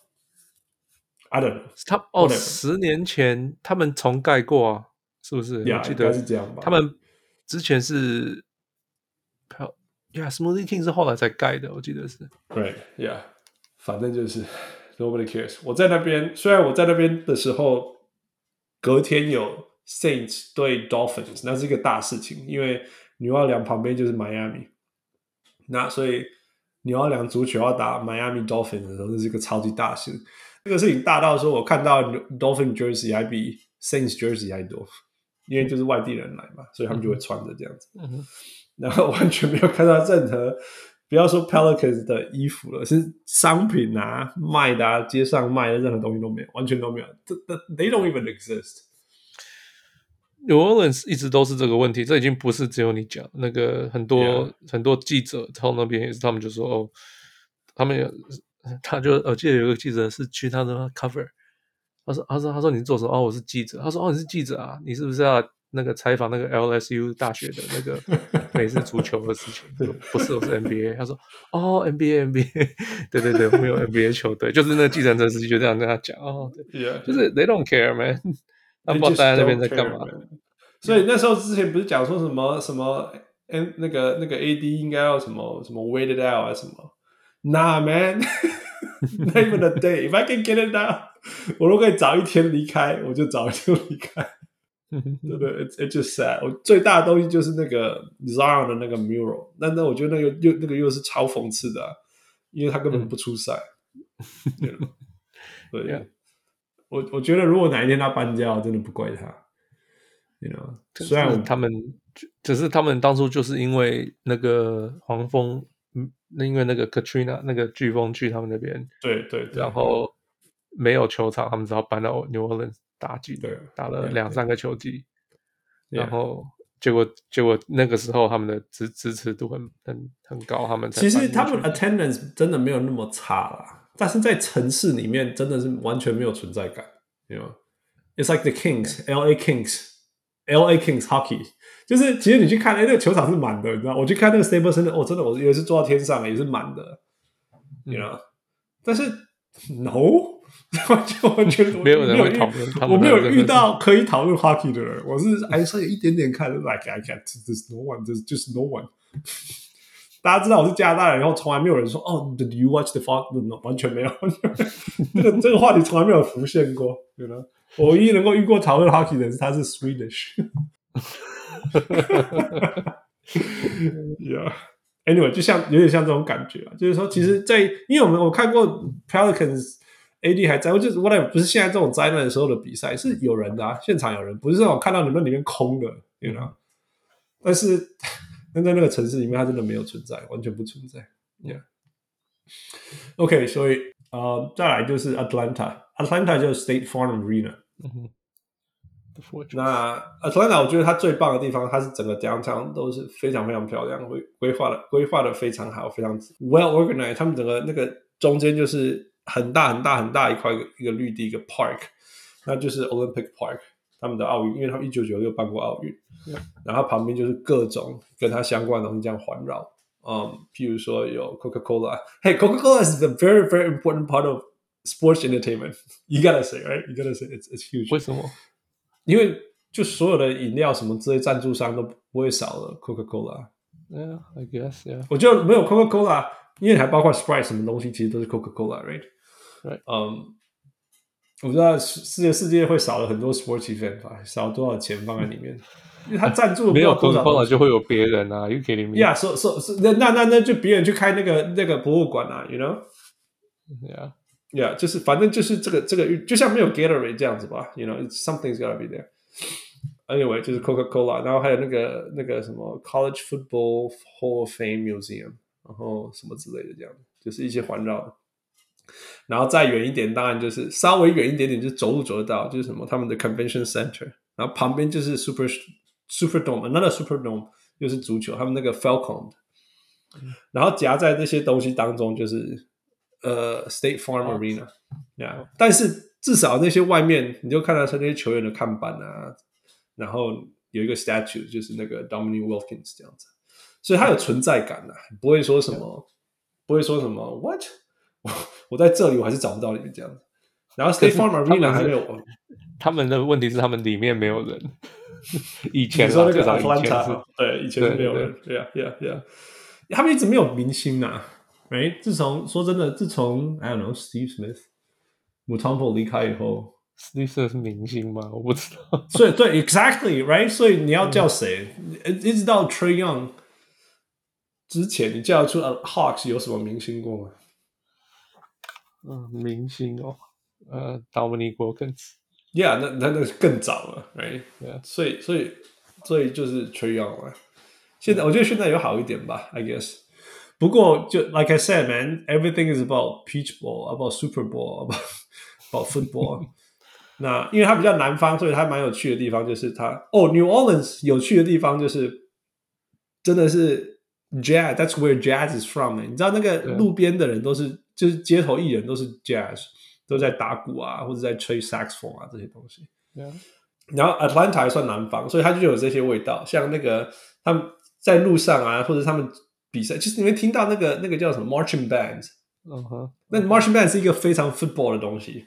？I don't know。他哦，十年前他们重盖过啊，是不是？Yeah, 我记得是这样吧。他们之前是，Yeah，Smoothie King 是后来才盖的，我记得是。Right，yeah，反正就是。Nobody cares。我在那边，虽然我在那边的时候，隔天有 Saints 对 Dolphins，那是一个大事情，因为纽奥良旁边就是 Miami，那所以纽奥良足球要打 Miami Dolphins 的时候，这是一个超级大事。这个事情大到说，我看到 Dolphin Jersey 还比 Saints Jersey 还多，因为就是外地人来嘛，所以他们就会穿着这样子，嗯、然后完全没有看到任何。不要说 Pelicans 的衣服了，是商品啊，卖的啊，街上卖的任何东西都没有，完全都没有。这、They don't even exist。New Orleans 一直都是这个问题，这已经不是只有你讲。那个很多.很多记者从那边也是，他们就说哦，他们有，他就我记得有一个记者是去他的 cover，他说他说他说你是做什么？哦，我是记者。他说哦，你是记者啊，你是不是要？那个采访那个 LSU 大学的那个 美式足球的事情，不是，我是 NBA。他说：“哦，NBA，NBA，对 对对，我们有 NBA 球队，就是那个计程车司机就这样跟他讲哦，对，yeah. 就是 They don't care, man，他不知道待在那边在干嘛。所以那时候之前不是讲说什么什么，N，那个那个 AD 应该要什么什么 waited out 还是什么？Nah, man，not even a day. If I can get it now，我如果可以早一天离开，我就早一天离开。” 对不对？It's it's just sad。我最大的东西就是那个 Zion 的那个 mural，那那我觉得那个又那个又是超讽刺的、啊，因为他根本不出赛。对，对 yeah. 我我觉得如果哪一天他搬家，我真的不怪他。You know，虽然他们只是他们当初就是因为那个黄蜂，嗯，那因为那个 Katrina 那个飓风去他们那边，对对，对，然后没有球场，他们只好搬到 New Orleans。打几对，打了两三个球季，然后结果结果那个时候他们的支支持度很很很高，他们其实他们 attendance 真的没有那么差啦，但是在城市里面真的是完全没有存在感，you know，it's like the Kings, L A Kings, L A Kings hockey，就是其实你去看，哎，那个球场是满的，你知道，我去看那个 Staples Center，哦，真的，我以为是坐到天上，也是满的，you know，但是 no。完全完全没有人会讨论，我没有遇到可以讨论 hockey 的人。我是还是有一点点看，like I can't, there's no one, there's just no one。大家知道我是加拿大人，然后从来没有人说哦，Did you watch the hockey？完全没有，这个这个话题从来没有浮现过。You know? 我唯一能够遇过讨论 hockey 的人是他是 Swedish。yeah. Anyway，就像有点像这种感觉啊，就是说，其实在，在因为我们我看过 Pelicans AD 还在，我就是 whatever，不是现在这种灾难的时候的比赛是有人的啊，现场有人，不是那种看到你们里面空的，you know。但是，但在那个城市里面，它真的没有存在，完全不存在。Yeah。OK，所以呃，再来就是 Atlanta，Atlanta 就是 State Farm Arena。嗯哼。那 Atlanta 我觉得它最棒的地方，它是整个 downtown 都是非常非常漂亮，规规划的规划的非常好，非常 well organized。他们整个那个中间就是很大很大很大一块一个绿地一个 park，那就是 Olympic Park，他们的奥运，因为他们一九九六办过奥运.然后旁边就是各种跟它相关的东西这样环绕，嗯，譬如说有 Coca-Cola，Hey Coca-Cola is the very very important part of sports entertainment，you gotta say right，you gotta say it's it's huge。为什么？因为就所有的饮料什么之类赞助商都不会少了 Coca-Cola。Yeah, I guess, yeah. 我觉得没有 Coca-Cola，因为还包括 Sprite 什么东西，其实都是嗯，我知道世界世界会少了很多 sports event 吧，少多少钱放在里面？因为他赞助没有 Coca-Cola 就会有别人啊，You kidding me? Yeah, so so so 那那那那就别人去开那个那个博物馆啊，You know? Yeah. Yeah，就是反正就是这个这个，就像没有 Gatorade 这样子吧，You know，something's gotta be there。Anyway，就是 Coca-Cola，然后还有那个那个什么 College Football Hall of Fame Museum，然后什么之类的这样，就是一些环绕的。然后再远一点，当然就是稍微远一点点，就走路走得到，就是什么他们的 Convention Center，然后旁边就是 Super Superdome，another Superdome 又是足球，他们那个 Falcon，然后夹在这些东西当中就是。呃、uh,，State Farm Arena，呀、oh. yeah.，但是至少那些外面你就看到是那些球员的看板啊，然后有一个 statue，就是那个 Dominique Wilkins 这样子，所以他有存在感的、啊，不会说什么不会说什么 What，我 我在这里我还是找不到你们这样子。然后 State Farm Arena 还没有，他们的问题是他们里面没有人。以前你说那个 Atlanta，对，以前是没有人，对呀，对呀，对呀，他们一直没有明星啊。哎，自从说真的，自从 I don't know Steve Smith、Mutombo 离开以后，Steve Smith 是明星吗？我不知道。所以对，exactly right，所以你要叫谁？嗯、一直到 Trae Young 之前，你叫得出 Hawks 有什么明星过吗？嗯，明星哦，呃，Dominique Wilkins。Yeah，那那那更早了，right？Yeah，所以所以所以就是 Trae Young 了。现在我觉得现在有好一点吧，I guess。不过，就 like I said, man, everything is about peach ball, about Super Bowl, about about football. 那因为它比较南方，所以它蛮有趣的地方就是它哦，New Orleans 有趣的地方就是真的是 jazz. That's where jazz is from. 你知道那个路边的人都是 就是街头艺人都是 jazz，都在打鼓啊，或者在吹 saxophone 啊这些东西。Yeah. 然后 Atlanta 还算南方，所以它就有这些味道，像那个他们在路上啊，或者他们。比赛其实你会听到那个那个叫什么 marching band，嗯哼，那 marching band 是一个非常 football 的东西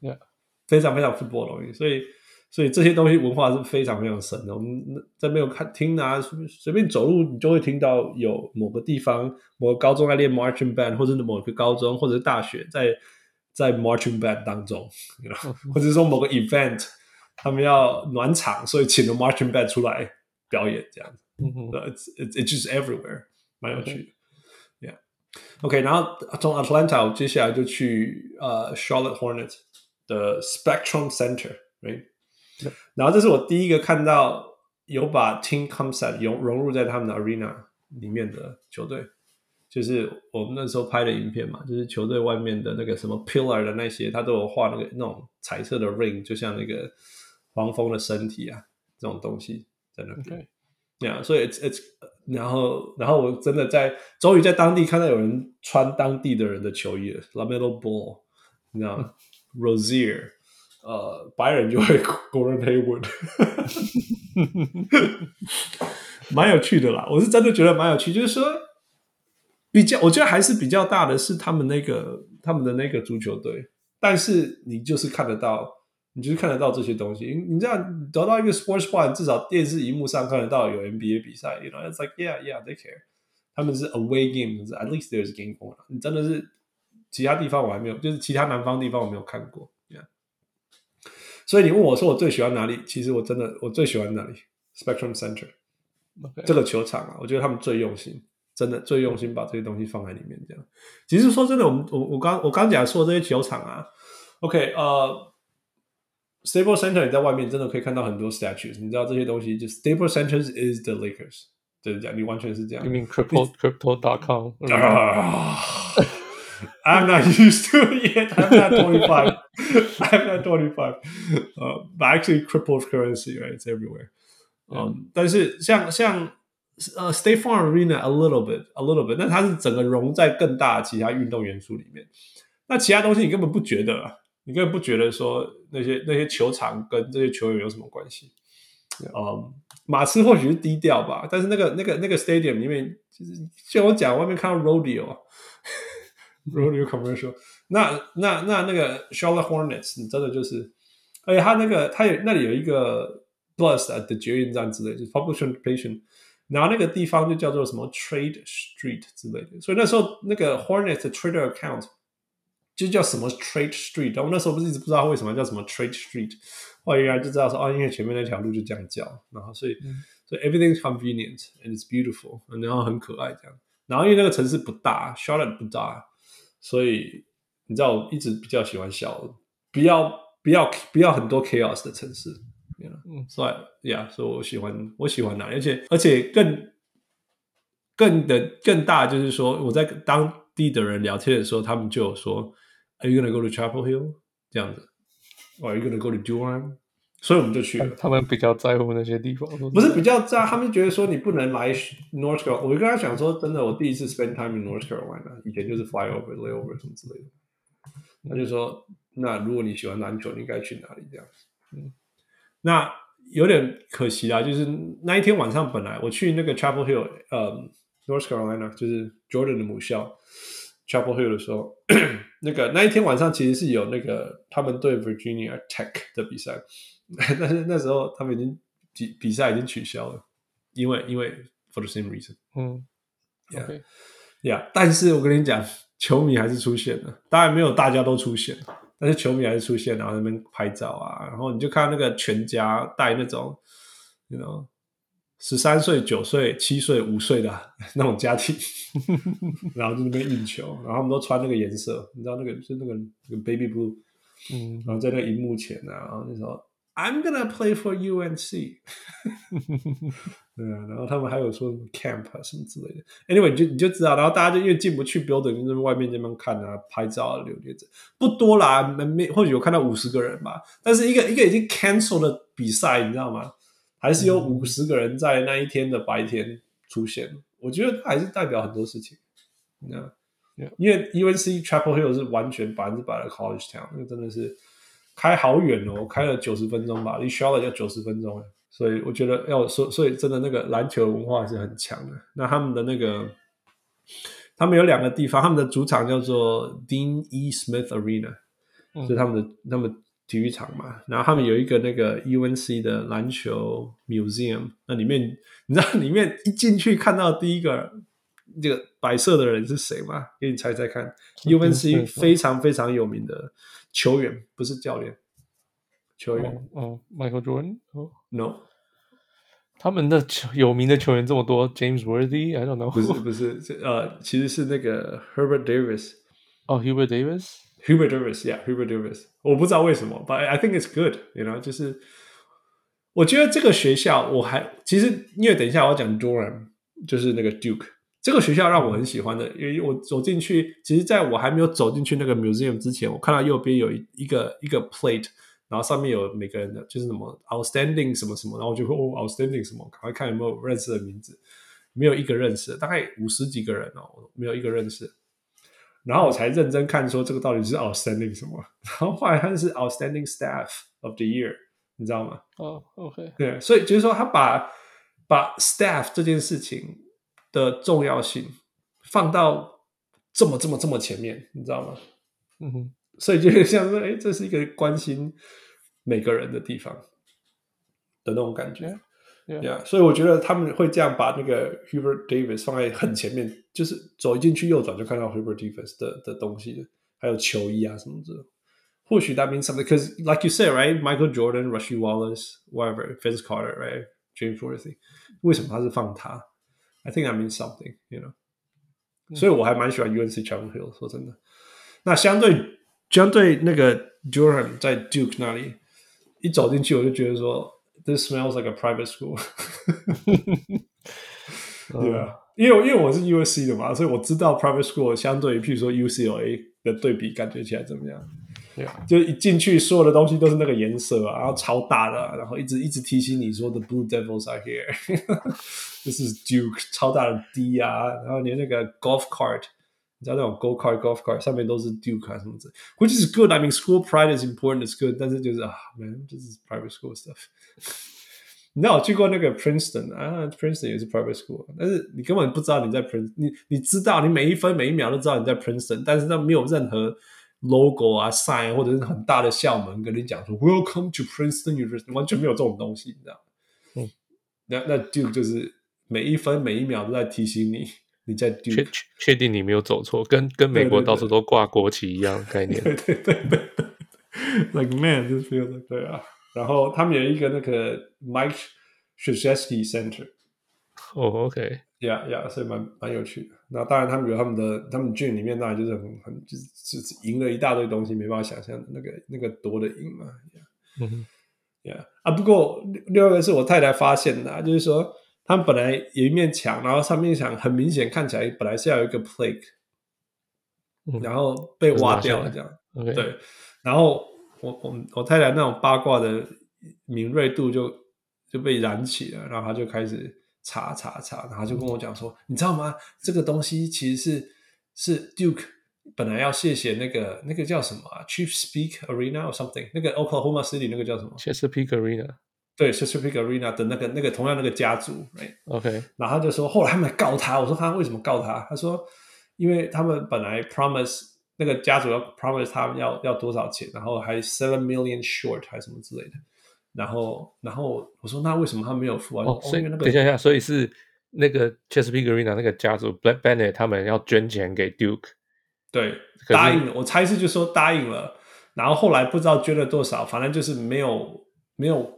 ，yeah，非常非常 football 的东西，所以所以这些东西文化是非常非常深的。我们在没有看听啊，随便走路你就会听到有某个地方某个高中在练 marching band，或者是某个高中或者是大学在在 marching band 当中，you know? 或者是说某个 event 他们要暖场，所以请了 marching band 出来表演这样子，嗯哼，it's it's just everywhere。蛮有趣的，Yeah，OK，然后从 Atlanta 接下来就去呃 Charlotte Hornets 的 Spectrum Center，right？然后这是我第一个看到有把 Team Concept 融融入在他们的 Arena 里面的球队，就是我们那时候拍的影片嘛，就是球队外面的那个什么 Pillar 的那些，他都有画那个那种彩色的 Ring，就像那个黄蜂的身体啊，这种东西在那边。Okay. Yeah，所以 it's it's，然后然后我真的在终于在当地看到有人穿当地的人的球衣了，LaMelo Ball，你知道吗？Rozier，呃，白人就会 Gordon Hayward，蛮有趣的啦。我是真的觉得蛮有趣，就是说比较，我觉得还是比较大的是他们那个他们的那个足球队，但是你就是看得到，你就是看得到这些东西。你你这样得到一个 sports bar，至少电视荧幕上看得到有 NBA 比赛，you know，it's like yeah yeah they care。他们是 away game，at least there's game going on。你真的是其他地方我还没有，就是其他南方地方我没有看过。所以你问我说我最喜欢哪里？其实我真的我最喜欢哪里？Spectrum Center。Okay. 这个球场啊，我觉得他们最用心，真的最用心把这些东西放在里面。这样，其实说真的，我们我我刚我刚讲说这些球场啊，OK，呃，Staples Center 你在外面真的可以看到很多 statues，你知道这些东西，就 Staples Center is the Lakers，就是这样，你完全是这样。You mean crypto crypto.com？啊 ，I'm not used to it yet. I'm not twenty five. I'm not twenty five. 呃，but actually cryptocurrency, right? It's everywhere. 嗯，但是像像呃，State Farm Arena a little bit, a little bit，那它是整个融在更大的其他运动元素里面。那其他东西你根本不觉得，你根本不觉得说那些那些球场跟这些球员有什么关系。嗯，马刺或许是低调吧，但是那个那个那个 stadium 里面，就是像我讲，外面看到 rodeo，rodeo commercial，那那那那个 Charlotte Hornets，你真的就是，而且他那个他有那里有一个。Plus 的捷运站之类，就是 public transportation，然后那个地方就叫做什么 Trade Street 之类的，所以那时候那个 Hornet 的 Twitter account 就叫什么 Trade Street，然后那时候不是一直不知道为什么叫什么 Trade Street，后来原来就知道说哦，因为前面那条路就这样叫，然后所以、嗯、所以 everything's convenient and it's beautiful，然后很可爱这样，然后因为那个城市不大，Charlotte 不大， 所以你知道我一直比较喜欢小的，不要不要不要很多 chaos 的城市。嗯，所以呀，所以我喜欢我喜欢哪里，而且而且更更的更大，就是说我在当地的人聊天的时候，他们就有说，Are you gonna go to Chapel Hill？这样子，Are you gonna go to Durham？所以我们就去了。他们比较在乎那些地方，不是比较在，他们觉得说你不能来 North Carolina。我就跟他讲说，真的，我第一次 spend time in North Carolina，以前就是 fly over、lay over 什么之类的。他就说，那如果你喜欢篮球，你应该去哪里？这样子，嗯。那有点可惜啦，就是那一天晚上本来我去那个 Chapel Hill，呃，North Carolina，就是 Jordan 的母校 Chapel Hill 的时候，那个那一天晚上其实是有那个他们对 Virginia Tech 的比赛，但是那时候他们已经比比赛已经取消了，因为因为 for the same reason，嗯，yeah，yeah，、okay. 但是我跟你讲，球迷还是出现了，当然没有大家都出现。但是球迷还是出现，然后那边拍照啊，然后你就看那个全家带那种，你知道，十三岁、九岁、七岁、五岁的 那种家庭，然后在那边运球，然后他们都穿那个颜色，你知道那个就是那个那个 baby blue，嗯，然后在那个荧幕前啊，然后那时候。I'm gonna play for UNC，对啊，然后他们还有说什么 camp 啊什么之类的。Anyway，你就你就知道，然后大家就因为进不去 building，就在外面这边看啊，拍照啊，留念着，不多啦，没没，或许有看到五十个人吧。但是一个一个已经 cancel 的比赛，你知道吗？还是有五十个人在那一天的白天出现。嗯、我觉得还是代表很多事情，你知道，Yeah. 因为 UNC Chapel Hill 是完全百分之百的 college town，那个真的是。开好远哦，开了九十分钟吧，离 Charlotte 要九十分钟，所以我觉得要说，所以真的那个篮球文化是很强的。那他们的那个，他们有两个地方，他们的主场叫做 Dean E. Smith Arena，嗯，是他们的他们体育场嘛。然后他们有一个那个 UNC 的篮球 Museum，那里面你知道 里面一进去看到第一个这个白色的人是谁吗？给你猜猜看，UNC 非常非常有名的。球员不是教练，球员哦，Michael Jordan 哦，No，他们的球有名的球员这么多，James Worthy，I don't know，不是不是，呃，其实是那个 Herbert Davis，哦，Hubert Davis，Hubert Davis，Yeah，Hubert Davis，我不知道为什么，But I think it's good，you know，就是我觉得这个学校我还其实因为等一下我要讲 Durham，就是那个 Duke。这个学校让我很喜欢的，因为我走进去，其实在我还没有走进去那个 museum 之前，我看到右边有一一个一个 plate，然后上面有每个人的，就是什么 outstanding 什么什么，然后我就会哦 outstanding 什么，赶快看有没有认识的名字，没有一个认识的，大概五十几个人哦，没有一个认识，然后我才认真看说这个到底是 outstanding 什么，然后后来他是 outstanding staff of the year，你知道吗？哦、oh，OK，对，所以就是说他把把 staff 这件事情。的重要性放到这么这么这么前面，你知道吗？嗯哼，所以就像说，哎，这是一个关心每个人的地方的那种感觉。Yeah, yeah. 所以我觉得他们会这样把那个 Hubert Davis 放在很前面，就是走一进去右转就看到 Hubert Davis 的的东西，还有球衣啊什么的。或许 that means something because like you said, right? Michael Jordan, Rasheed Wallace, whatever, Vince Carter, right? James Worthy，为什么他是放他 ？I think that means something, you know、嗯。所以我还蛮喜欢 UNC Chapel Hill，说真的。那相对相对那个 Jordan 在 Duke 那里一走进去，我就觉得说。This smells like a private school 对啊，因为因为我是 USC 的嘛，所以我知道 private school 相对于譬如说 UCLA 的对比，感觉起来怎么样？ 对啊，就一进去，所有的东西都是那个颜色啊，然后超大的，然后一直一直提醒你说 The Blue Devils are here，这是 Duke 超大的 D 啊，然后连那个 golf cart。你知道那种 go kart golf cart 上面都是 Duke 啊什么的，which is good. I mean, school pride is important. It's good. 但是就是啊，man，这是 private school stuff。你知道我去过那个 Princeton 啊，Princeton 也是 private school，但是你根本不知道你在 Princeton。你你知道你每一分每一秒都知道你在 Princeton，但是那没有任何 logo 啊 sign 或者是很大的校门跟你讲说 Welcome to Princeton University，完全没有这种东西，你知道？嗯，那那 Duke 就是每一分每一秒都在提醒你。你在确确定你没有走错，跟跟美国到处都挂国旗一样的概念。对对对对，Like man，就是 feel 对啊。然后他们有一个那个 Mike Krzyzewski Center。哦，OK，Yeah Yeah，所以蛮蛮有趣的。那当然，他们有他们的，他们 gym 里面当然就是很很就是就是赢了一大堆东西，没办法想象的那个那个多的赢嘛。Yeah，嗯哼，Yeah 啊。不过另外一个是我太太发现的，就是说。他们本来有一面墙，然后上面墙很明显看起来本来是要有一个 plaque，、嗯、然后被挖掉了，这样。Okay. 对，然后我我我太太那种八卦的敏锐度就就被燃起了，然后他就开始查查查，然后就跟我讲说，嗯、你知道吗？这个东西其实是是 Duke 本来要谢谢那个那个叫什么啊，Chesapeake Arena or something，那个 Oklahoma City 那个叫什么？Chesapeake Arena。对，Chesapeake Arena 的那个、那个同样那个家族，right？OK，然后他就说，后来他们告他，我说他为什么告他？他说，因为他们本来 promise 那个家族要 promise 他们要要多少钱，然后还 seven million short 还是什么之类的，然后然后我说那为什么他没有付啊？哦，所以、那个、等一下，所以是那个 Chesapeake Arena 那个家族 Black Bennett 他们要捐钱给 Duke，对，答应了，我猜是就说答应了，然后后来不知道捐了多少，反正就是没有没有。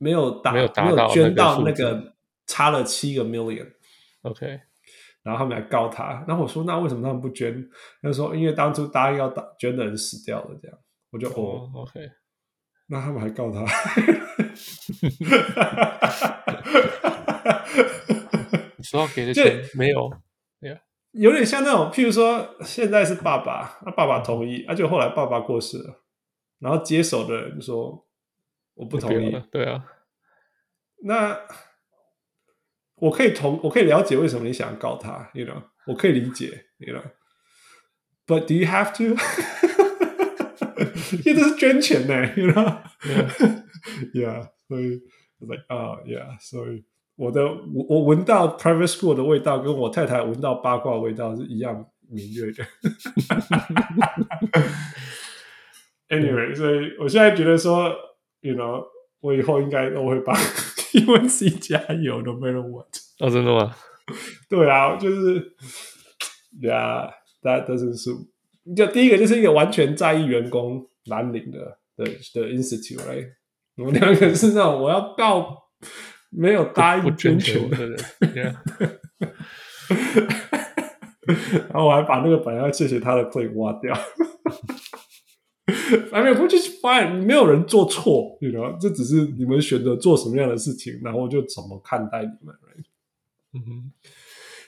没有达，没有达到，没有捐到那个差了七个 million，OK，然后他们来告他，然后我说那为什么他们不捐？他说因为当初答应要打捐的人死掉了，这样，我就哦，OK，那他们还告他，说要给的钱没有，有点像那种，譬如说现在是爸爸，那爸爸同意，而且后来爸爸过世了，然后接手的人说。我不同意，对啊，那我可以同我可以了解为什么你想告他，you know，我可以理解，you know，but do you have to？因为这是捐钱呢，you know，yeah，所以，like 啊，yeah，所以我的我我闻到 private school 的味道，跟我太太闻到八卦的味道是一样敏锐的。Anyway，所以我现在觉得说。You know，我以后应该都会帮 UNC 加油，no matter what。哦，真的吗？对啊，就是，Yeah，that doesn't suit。就第一个就是一个完全在意员工蓝领的的的 institute，right？我们两个是那种我要告没有答应捐球的人。然后我还把那个本来要谢谢他的 play 挖掉。I mean, which is fine，没有人做错，你知道，这只是你们选择做什么样的事情，然后就怎么看待你们。嗯哼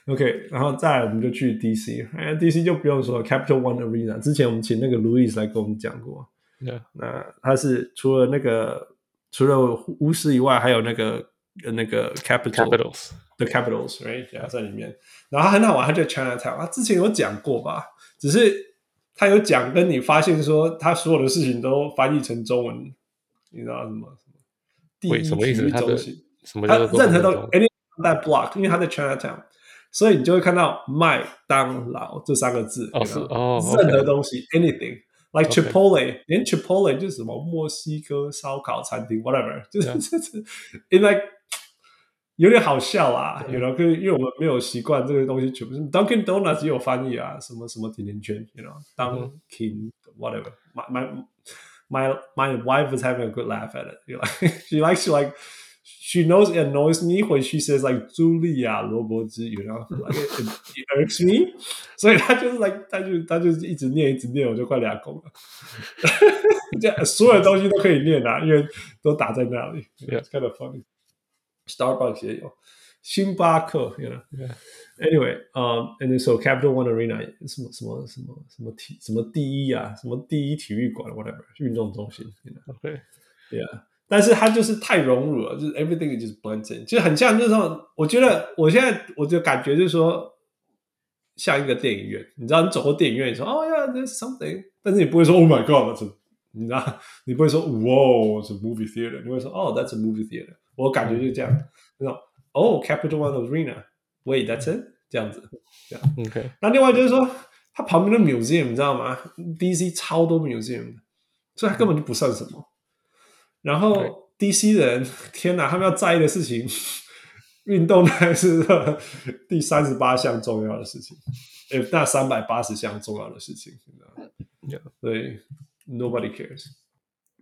，OK，然后再来我们就去 DC，哎，DC 就不用说了，Capital One Arena，之前我们请那个 Louis 来跟我们讲过。那他是除了那个除了巫师以外，还有那个那个 Capital Capitals 的 Capitals，right？在里面，然后他很好玩，他叫 Chinatown，他之前有讲过吧，只是。他有讲跟你发现说，他所有的事情都翻译成中文，你知道什么什么？第一什么意思？他的什么？他任何都 any that block，因为他在 Chinatown，所以你就会看到麦当劳这三个字。哦是哦，任何东西 anything like Chipotle，连 Chipotle 就是什么墨西哥烧烤餐厅，whatever，就是就是 in like 有点好笑啦，you know，因为我们没有习惯这个东西，全部是 Dunkin' Donuts 有翻译啊，什么什么甜甜圈，you know，Dunkin' whatever，my my my my wife is having a good laugh at it，you know, she likes to like。 She knows it annoys me when she says like 茱莉亚萝卜汁，you know，like it, it irks me，所以他就是 like 他就他就一直念一直念，我就快俩拱了。这样所有东西都可以念啊，因为都打在那里。Yeah, it's kind of funny. Starbucks 也有，星巴克，you know. Yeah. Anyway, um, and then so Capital One Arena 什么什么什么什么体什么第一啊，什么第一体育馆，whatever，运动中心，you know. Okay. Yeah. 但是它就是太融入了，就是 everything is just blends in，就很像那种。我觉得我现在我就感觉就是说，像一个电影院。你知道，你走过电影院，你说哦呀，there's something，但是你不会说 oh my god，你知道，你不会说 wow，是 movie theater，你会说哦，that's a movie theater。我感觉就这样，那种哦，Capital One Arena，wait that's it，这样子，这样。OK。那另外就是说，它旁边的 museum，你知道吗？DC 超多 museum，所以它根本就不算什么。然后 DC 人，天哪，他们要在意的事情，运动还是 第三十八项重要的事情，哎，那三百八十项重要的事情？所以 nobody cares，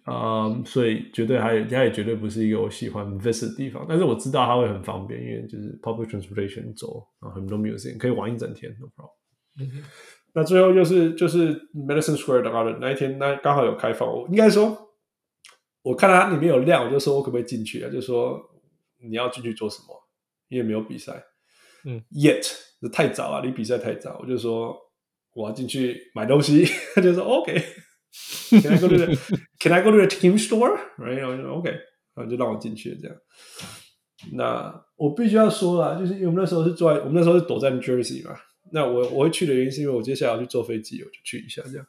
啊、um，所以绝对还有，它也绝对不是一个我喜欢 visit 的地方，但是我知道它会很方便，因为就是 public transportation 走，然后很多 museum 可以玩一整天，no problem。嗯、那最后就是就是 Medicine Square Garden 那一天，那刚好有开放，我应该说。我看到它里面有亮，我就说我可不可以进去啊？就说你要进去做什么？因为没有比赛，嗯，yet 这太早了，离比赛太早。我就说我要进去买东西，他就说 OK，Can I go to the Can I go to the team store？Right？我就说 OK，然后就让我进去这样。那我必须要说了，就是因为我们那时候是坐在，我们那时候是躲在 New Jersey 嘛。那我我会去的原因是因为我接下来要去坐飞机，我就去一下这样。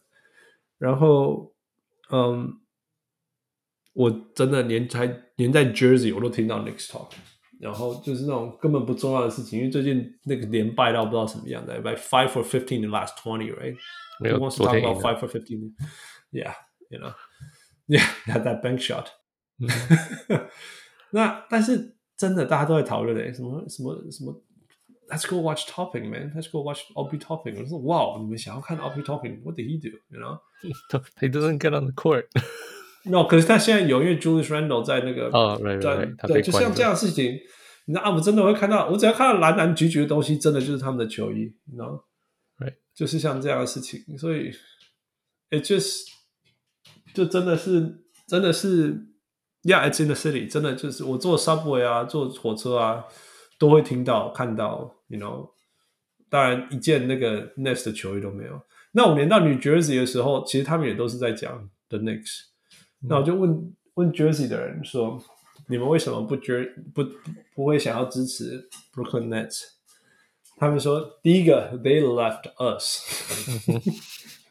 然后，嗯。我真的连在连在 Jersey 我都听到 Knicks talk，然后就是那种根本不重要的事情，因为最近那个连败到不知道什么样的，like five for fifteen in the last twenty，right？没有 Who wants to talk about five for fifteen，yeah，you know，yeah，had that bank shot。那但是真的大家都在讨论诶，什么什么什么，Let's go watch Topping man，Let's go watch Obi Topping。我说哇，你们想要看 Obi Topping？What did he do？You know？He doesn't get on the court。 No，可是他现在有，因为 Julius Randle 在那个，oh, right, 在 right, 对，就像这样的事情，你知道啊，我真的会看到，我只要看到蓝蓝橘橘的东西，真的就是他们的球衣，你知道就是像这样的事情，所以，it just 就真的是，真的是，Yeah，it's in the city，真的就是我坐 subway 啊，坐火车啊，都会听到看到，you know，当然一件那个 Nets 的球衣都没有。那我连到 New Jersey 的时候，其实他们也都是在讲 The Knicks。那我就问问 Jersey 的人说：“你们为什么不觉不不，会想要支持 Brooklyn Nets？” 他们说：“第一个，They left us。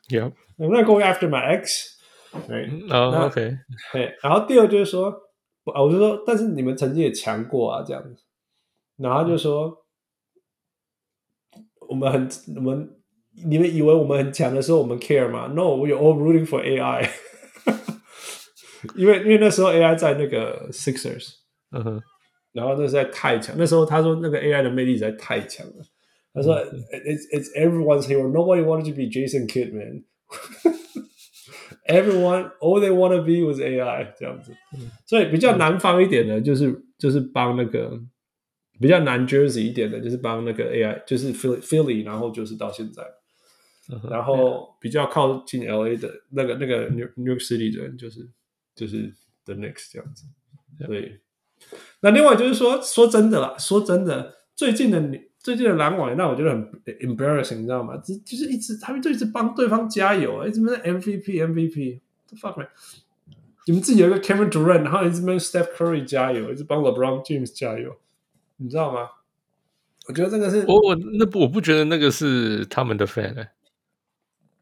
Yeah, I'm not going after my ex. Right? Oh, OK. 对，然后第二就是说，啊，我就说，但是你们曾经也强过啊，这样子。然后就说，我们很我们你们以为我们很强的时候，我们 care 吗？No，we are all rooting for AI。”因为因为那时候 AI 在那个 Sixers，嗯哼，然后那实在太强。那时候他说那个 AI 的魅力实在太强了。他说、嗯、It's it's everyone's hero. Nobody wanted to be Jason Kidd, man. Everyone, all they want to be was AI 这样子。所以比较南方一点的，就是就是帮那个比较南 Jersey 一点的，就是帮那个 AI，就是 Philly Philly，然后就是到现在。然后比较靠近 LA 的那个那个 New New York City 的人，就是。 就是 the next 这样子，对。那另外就是说，说真的啦，说真的，最近的最近的篮网让我觉得很 embarrassing，你知道吗？就就是一直他们就一直帮对方加油，一直在 MVP MVP，the fuck man，你们自己有一个 Kevin Durant，然后一直帮 Steph Curry 加油，一直帮 LeBron James 加油，你知道吗？我觉得这个是，我我那不我不觉得那个是他们的 fan，欸，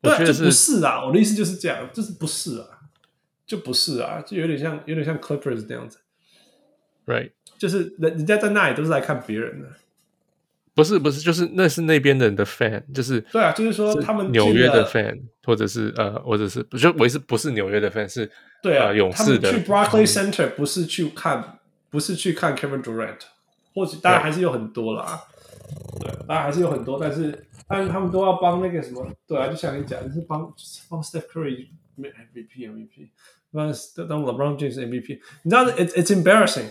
对，我觉得是不是啊？我的意思就是这样，就是不是啊。就不是啊，就有点像，有点像 Clippers 那样子，right？就是人人家在那里都是来看别人的，不是不是，就是那是那边的人的 fan，就是对啊，就是说他们纽约的 fan，或者是呃，或者是就我是不是纽约的 fan，是对啊，呃、勇士的。去 Broccoli Center 不是去看，不是去看 Kevin Durant，或许当然还是有很多啦，对，当然还是有很多，但是但是他们都要帮那个什么，对啊，就像你讲，就是帮帮 Steph Curry MVP MVP，帮当 LeBron James MVP，你知道，it's it's embarrassing。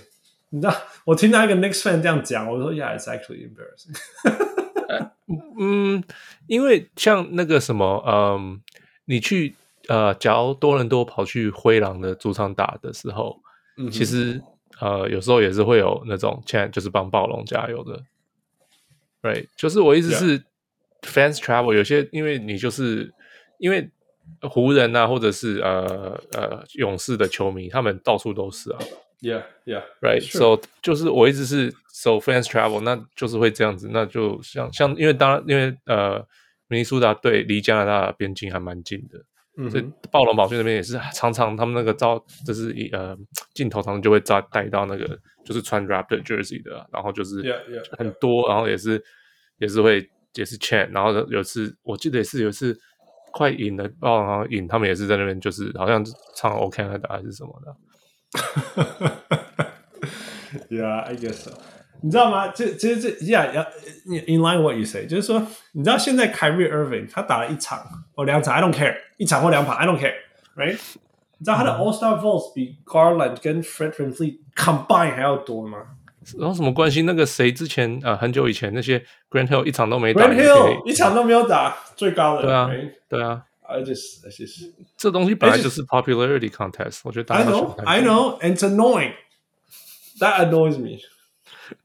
你知道，我听到一个 Knicks fan 这样讲，我说，Yeah, it's actually embarrassing 嗯，因为像那个什么，嗯，你去呃，假如多伦多跑去灰狼的主场打的时候，嗯、其实呃，有时候也是会有那种，现在就是帮暴龙加油的，Right？就是我意思是 fans travel，有些因为你就是因为湖人啊，或者是呃呃勇士的球迷，他们到处都是啊。Yeah, yeah, right. So 就是我一直是 so fans travel，那就是会这样子。那就像像因为当然因为呃，明尼苏达队离加拿大边境还蛮近的，嗯，所以暴龙堡区那边也是常常他们那个照就是一呃镜头，常常就会照带到那个就是穿 Raptor jersey 的，然后就是很多.然后也是也是会也是 chant，然后有次我记得也是有一次快赢了暴龙，然后赢他们也是在那边就是好像唱 O Canada 还是什么的。Yeah, I guess so. 你知道吗？这、这、这，Yeah, yeah. In line what you say，就是说，你知道现在 Kyrie Irving 他打了一场或两场，I don't care，一场或两场，I don't care，right？你知道他的 All Star votes 比 Garland 跟 Fred VanVleet combine 还要多吗？然后什么关系？那个谁之前呃很久以前那些 Grant Hill 一场都没打，Grant Hill 一场都没有打，最高的对啊，right? 对啊。I just, I just 这东西本来就是 popularity contest，我觉得 I know, I know, and it's annoying. That annoys me.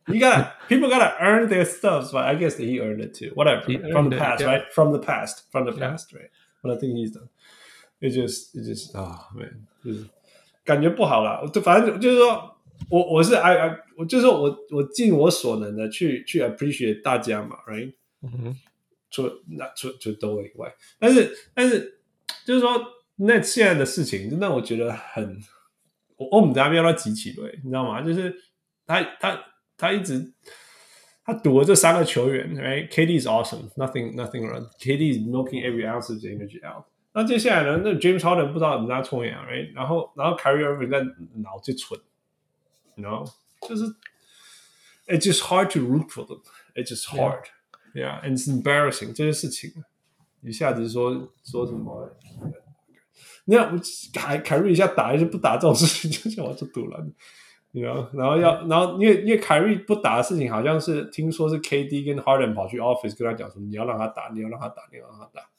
You gotta, people gotta earn their stuff, but I guess that he earned it too. Whatever, from the past, right? From the past, from the past, right? But I think he's done. It just, it just, oh man，就是感觉不好啦。就反正就是说 我我是 I I，我就是说我我尽我所能的去去 appreciate 大家嘛，right？嗯哼。除那除除都以外，但是但是就是说，那现在的事情，那我觉得很，我我们这边要集起来，你知道吗？就是他他他一直他赌了这三个球员，right？KD is awesome，nothing nothing wrong，KD is milking every ounce of energy out。那接下来呢？那 James Harden 不知道怎么冲呀，right？然后然后 Kyrie Irving 在脑子蠢，然后就是 it's just hard to root for them，it's just hard。Yeah. Yeah, and it's embarrassing 这些事情，一下子说说什么？那凯凯瑞一下打一下不打这种事情，就像我这赌烂，你知道？然后要然后因为因为凯瑞不打的事情，好像是听说是 KD 跟 Harden 跑去 office 跟他讲说，你要让他打，你要让他打，你要让他打。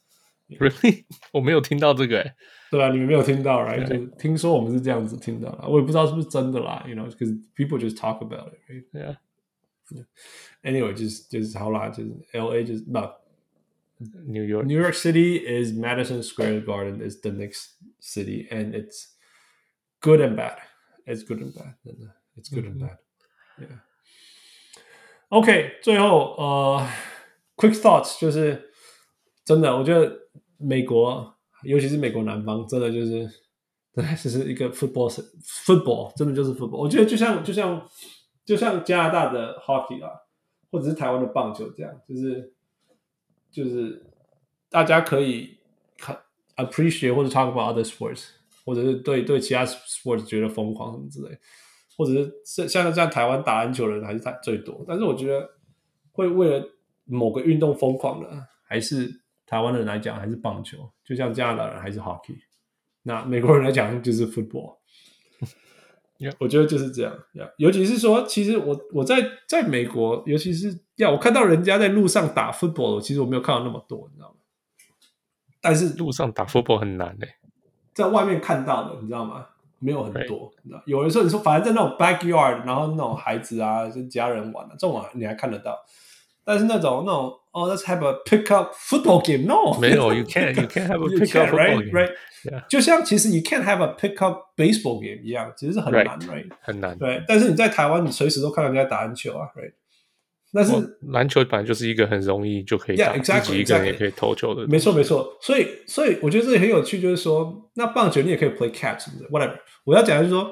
Really？我没有听到这个诶。对啊，你们没有听到，right？就听说我们是这样子听到的，我也不知道是不是真的啦，you know，because people just talk about it, right? Yeah. Anyway，就是就是好啦，就是 L A 就是不 New York New York City is Madison Square Garden is the next city and it's good and bad. It's good and bad. It's good and bad. Yeah. OK，最后呃，quick thoughts 就是 真的，我觉得美国，尤其是美国南方，真的就是真的就是一个 football football，真的就是 football。我觉得就像就像。就像加拿大的 hockey 啊，或者是台湾的棒球这样，就是就是大家可以看 appreciate 或者 talk about other sports，或者是对对其他 sports 觉得疯狂什么之类，或者是像像台湾打篮球的人还是太最多，但是我觉得会为了某个运动疯狂的，还是台湾人来讲还是棒球，就像加拿大人还是 hockey，那美国人来讲就是 football。我觉得就是这样，yeah, 尤其是说，其实我我在在美国，尤其是要我看到人家在路上打 football，其实我没有看到那么多，你知道吗？但是路上打 football 很难嘞，在外面看到的，你知道吗？没有很多，你知道？有人说你说，反正在那种 backyard，然后那种孩子啊，跟家人玩的、啊、这种你还看得到，但是那种那种哦、oh,，let's have a pick up football game，no，没有，you can't，you can't have a pick up football game，right，right。Yeah. 就像其实你 can't have a pickup baseball game 一样，其实是很难，right？, right? 很难。对，但是你在台湾，你随时都看到人家打篮球啊，right？但是篮球本来就是一个很容易就可以打，yeah, exactly, 自己一个人也可以投球的。没错，没错。所以，所以我觉得这里很有趣，就是说，那棒球你也可以 play catch，是不是？Whatever。我要讲的是说，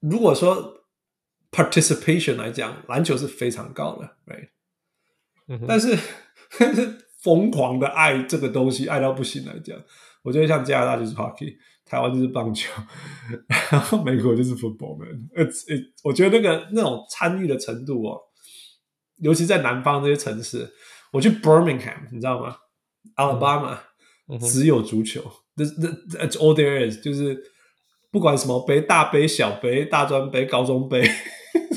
如果说 participation 来讲，篮球是非常高的，right？嗯、但是疯狂的爱这个东西爱到不行来讲，我觉得像加拿大就是 hockey，台湾就是棒球，然后美国就是 football man。It, 我觉得那个那种参与的程度哦，尤其在南方这些城市，我去 Birmingham，你知道吗？Alabama、嗯、只有足球。This, that's all there is，就是不管什么杯，大杯、小杯、大专杯、高中杯，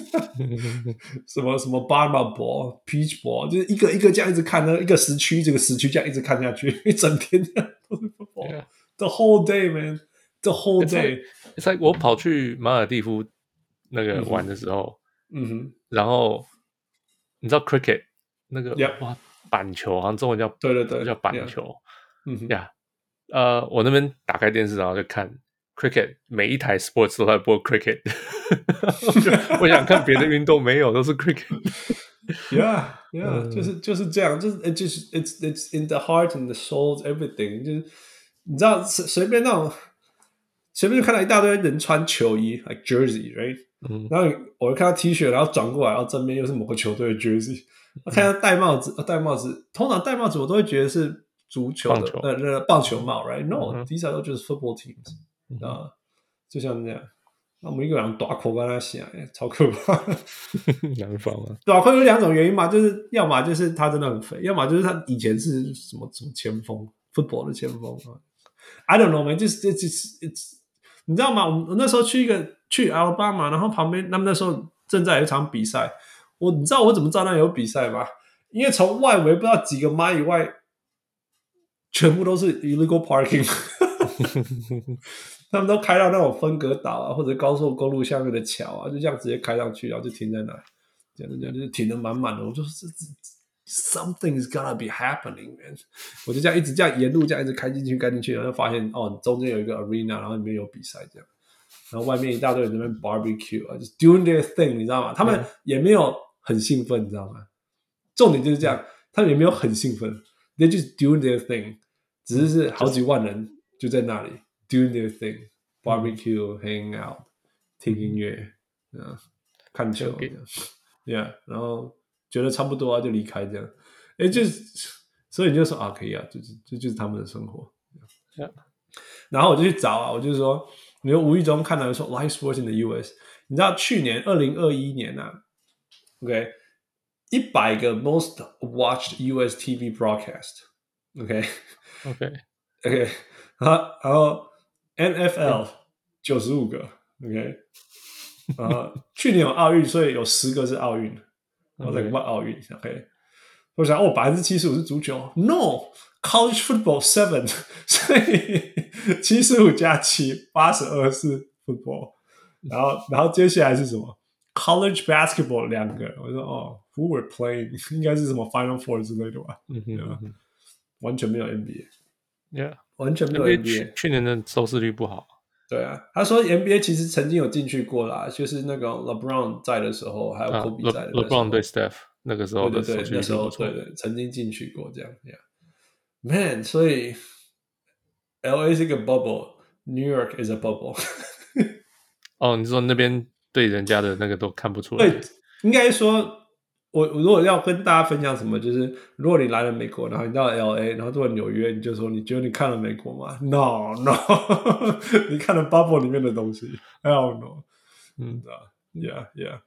什么什么 Bama ball、Peach ball，就是一个一个这样一直看，呢一个时区这个时区这样一直看下去，一整天的都是 football。Yeah. The whole day, man, the whole day。It's like 我跑去马尔地夫那个玩的时候，嗯哼，然后你知道 cricket 那个.哇板球，好像中文叫对对对，叫板球，嗯哼呀。呃，我那边打开电视，然后就看 cricket，每一台 sports 都在播 cricket。我想看别的运动，没有，都是 cricket。Yeah, yeah，就是就是这样，就是 it 就是 it's it's in the heart and the soul everything。就是你知道随随便那种随便就看到一大堆人穿球衣，like jersey，right？嗯，然后我就看到 T 恤，然后转过来，然后正面又是某个球队的 jersey。我看到戴帽子，戴帽子，通常戴帽子我都会觉得是。足球的呃呃棒球帽，right？No，these are 就是 football teams 啊，就像这样。那我们一个人打口跟他想，超可怕。南方啊，打口有两种原因嘛，就是要么就是他真的很肥，要么就是他以前是什么什么前锋，football 的前锋啊。I don't know man，就是这这这，你知道吗？我们那时候去一个去 Alabama，然后旁边他们那时候正在有一场比赛，我你知道我怎么知道那有比赛吗？因为从外围不知道几个迈以外。全部都是 illegal parking，他们都开到那种分隔岛啊，或者高速公路下面的桥啊，就这样直接开上去，然后就停在那，这样这样就是停的满满的。我就这这 something is gonna be happening，man。我就这样一直这样沿路这样一直开进去开进去，然后就发现哦，中间有一个 arena，然后里面有比赛这样，然后外面一大堆人在那边 barbecue 啊，就是 doing their thing，你知道吗？他们也没有很兴奋，你知道吗？重点就是这样，他们也没有很兴奋。They just doing their thing，只是是好几万人就在那里 doing their thing，barbecue，hang out，听音乐，啊，看球，yeah，然后觉得差不多啊，就离开这样。哎，就是，所以你就说啊，可以啊，就是这就是他们的生活。Yeah. 然后我就去找啊，我就说，你说无意中看到说 live sports in the US，你知道去年二零二一年啊，OK。一百个 most watched US TV broadcast，OK，OK，OK，然 后然后 NFL 九十五个，OK，然后去年有奥运，所以有十个是奥运，然后再个奥运，OK，我想哦，百分之七十五是足球，No，College football seven，所以七十五加七八十二是 football，然后然后接下来是什么？College basketball 两个，我说哦，Who were playing？应该是什么 Final Four 之类的吧？嗯哼，完全没有 NBA，Yeah，完全没有 NBA。去年的收视率不好。对啊，他说 NBA 其实曾经有进去过啦，就是那个 LeBron 在的时候，还有 Kobe 在的时候。LeBron 对 Steph 那个时候的对对对，那时候对对，曾经进去过这样，Yeah。Man，所以 LA 是一个 bubble，New York is a bubble。哦，你说那边？对人家的那个都看不出来。对，应该说，我如果要跟大家分享什么，就是如果你来了美国，然后你到 LA，然后到纽约，你就说你觉得你看了美国吗？No No，你看了 bubble 里面的东西。Hell no。嗯，对，Yeah Yeah，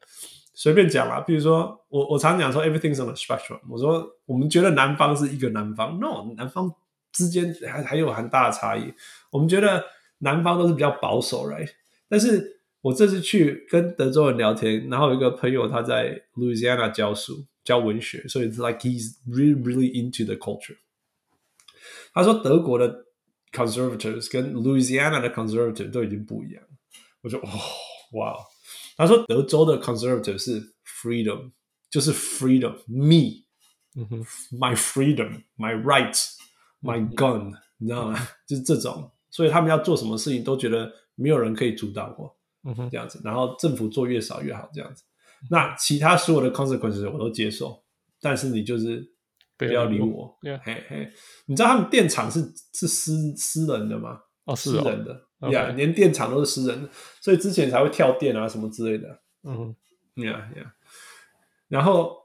随便讲啦。比如说，我我常讲说 Everything's on the spectrum。我说我们觉得南方是一个南方，No，南方之间还还有很大的差异。我们觉得南方都是比较保守，Right？但是我这次去跟德州人聊天，然后有一个朋友他在 Louisiana 教书教文学，所以 it's like he's really really into the culture。他说德国的 conservatives 跟 Louisiana 的 conservatives 都已经不一样。我说哦，哇！他说德州的 conservative 是 freedom，就是 freedom，me，嗯哼，my freedom，my rights，my gun，你知道吗？就是这种，所以他们要做什么事情都觉得没有人可以阻挡我。 嗯哼，这样子，然后政府做越少越好，这样子。那其他所有的 consequences 我都接受，但是你就是不要理我。嘿嘿，你知道他们电厂是是私私人的吗？哦，是哦私人的，呀连电厂都是私人的，所以之前才会跳电啊什么之类的。嗯哼，呀呀。然后，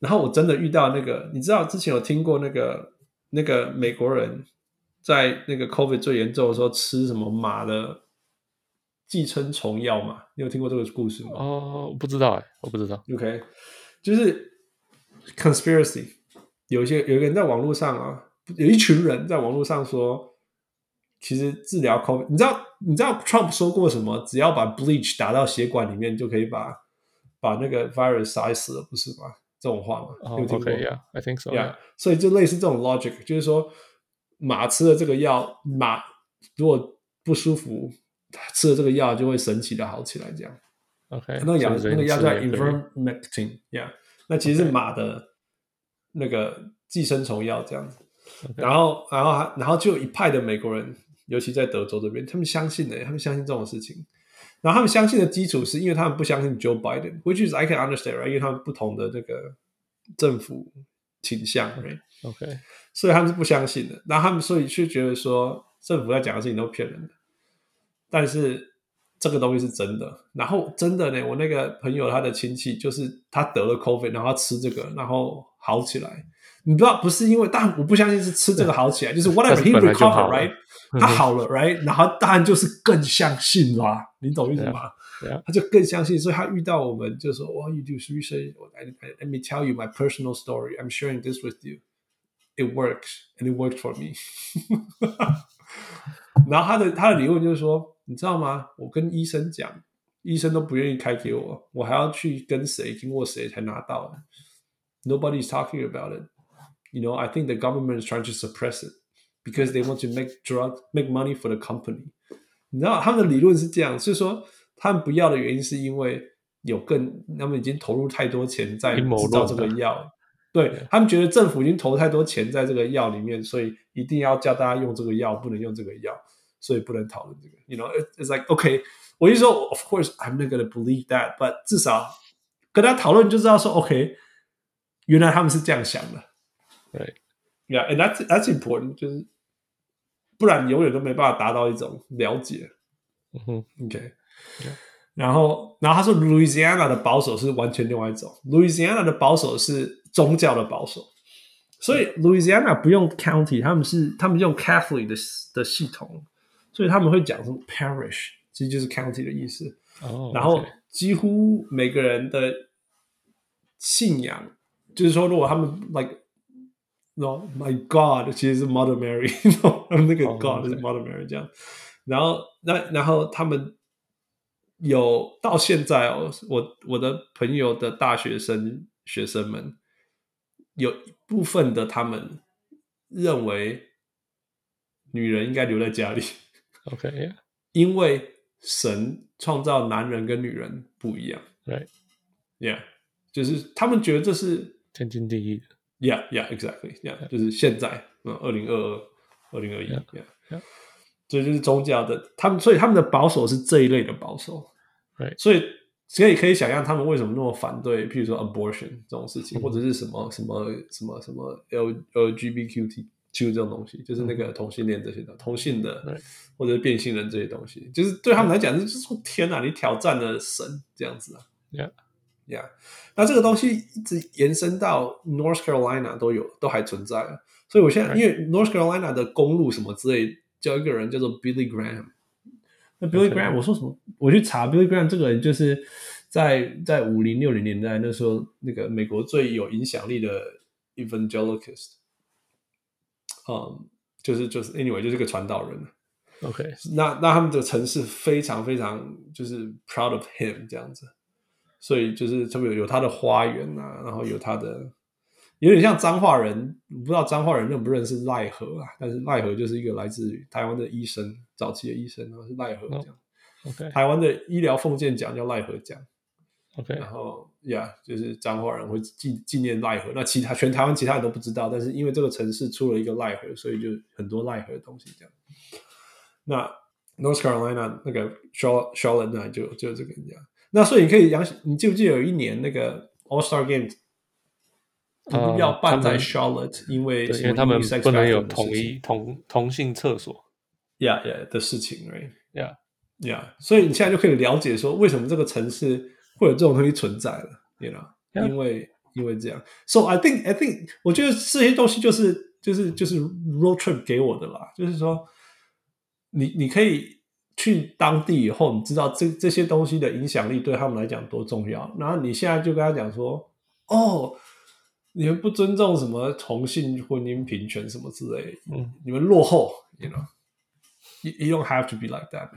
然后我真的遇到那个，你知道之前有听过那个那个美国人在那个 COVID 最严重的时候吃什么马的寄生虫药嘛？你有听过这个故事吗？哦，我不知道哎，我不知道。OK，就是 conspiracy，有一些有一个人在网络上啊，有一群人在网络上说，其实治疗 COVID，你知道你知道 Trump 说过什么？只要把 bleach 打到血管里面，就可以把把那个 virus 杀死了，不是吗？这种话吗？哦、oh, OK，Yeah，I think so。Yeah，所以就类似这种 logic，就是说马吃了这个药，马如果不舒服，吃了这个药就会神奇的好起来，这样。OK，那药那个药叫 Ivermectin，Yeah，那其实是马的那个寄生虫药这样子。然后，然后还，然后就有一派的美国人，尤其在德州这边，他们相信的，他们相信这种事情。然后他们相信的基础是因为他们不相信 Joe Biden，which is I can understand right，因为他们不同的这个政府倾向，right？OK，所以他们是不相信的。然后他们所以却觉得说政府在讲的事情都骗人的，但是这个东西是真的。然后真的呢，我那个朋友他的亲戚就是他得了 COVID，然后他吃这个，然后好起来。你不知道不是因为，但我不相信是吃这个好起来，就是 whatever he recover，right？他好了，right？然后当然就是更相信啦，你懂意思吗？他就更相信，所以他遇到我们就说，What you do research？Let me tell you my personal story. I'm sharing this with you. It works, and it worked for me. 然后他的他的理论就是说，你知道吗？我跟医生讲，医生都不愿意开给我，我还要去跟谁经过谁才拿到的。Nobody's talking about it. You know, I think the government is trying to suppress it because they want to make drug, make money for the company. 你知道他们的理论是这样，所以说他们不要的原因是因为有更，他们已经投入太多钱在制造这个药。对，他们觉得政府已经投太多钱在这个药里面，所以一定要叫大家用这个药，不能用这个药，所以不能讨论这个。You know, it's like okay，我就说，of course I'm not gonna believe that，but 至少跟他讨论就知道说，OK，原来他们是这样想的。对，Yeah，and that's that's important，就是不然永远都没办法达到一种了解。嗯哼，OK。然后，然后他说，Louisiana 的保守是完全另外一种，Louisiana 的保守是宗教的保守，所以 Louisiana 不用 county，他们是他们用 Catholic 的的系统，所以他们会讲什么 parish，其实就是 county 的意思。哦，然后几乎每个人的信仰，就是说，如果他们 like No, my God，其实是 Mother Mary，那个 God 是 Mother Mary 这样。然后，那然后他们有到现在哦，我我的朋友的大学生学生们有一部分的他们认为女人应该留在家里。OK，因为神创造男人跟女人不一样。Right，Yeah，就是他们觉得这是天经地义的。Yeah, yeah, exactly. Yeah，就是现在，嗯，二零二二、二零二一，Yeah，所以就是宗教的，他们，所以他们的保守是这一类的保守，对，所以所以可以想象他们为什么那么反对，譬如说 abortion 这种事情，或者是什么什么什么什么 L LGBTQ 这种东西，就是那个同性恋这些的，同性的或者是变性人这些东西，就是对他们来讲，就是说天哪，你挑战了神这样子啊，Yeah。Yeah，那这个东西一直延伸到 North Carolina 都有，都还存在。所以我现在.因为 North Carolina 的公路什么之类，叫一个人叫做 Billy Graham。那 Billy Graham，Okay. 我说什么？我去查 Billy Graham 这个人，就是在在五零六零年代那时候，那个美国最有影响力的 Evangelist。嗯，就是就是 Anyway，就是个传道人。OK，那那他们的城市非常非常就是 proud of him 这样子。所以就是特别有有他的花园啊，然后有他的，有点像彰化人，不知道彰化人认不认识赖和啊？但是赖和就是一个来自于台湾的医生，早期的医生，然后是赖和奖。Oh, OK，台湾的医疗奉献奖叫赖和奖。OK，然后呀，yeah, 就是彰化人会纪纪念赖和。那其他全台湾其他人都不知道，但是因为这个城市出了一个赖和，所以就很多赖和的东西这样。那 North Carolina 那个 Charlotte Charlotte 那就就这个人讲。那所以你可以想，你记不记得有一年那个 All Star Game 不要办在 Charlotte，因为因为他们不能有统一同同性厕所，Yeah Yeah 的事情，Right？Yeah Yeah，所以你现在就可以了解说，为什么这个城市会有这种东西存在了，You know？因为因为这样。So I think I think 我觉得这些东西就是就是就是 road trip 给我的啦，就是说你你可以去当地以后，你知道这这些东西的影响力对他们来讲多重要。然后你现在就跟他讲说，哦，你们不尊重什么同性婚姻平权什么之类，嗯，你们落后，you know，you you don't have to be like that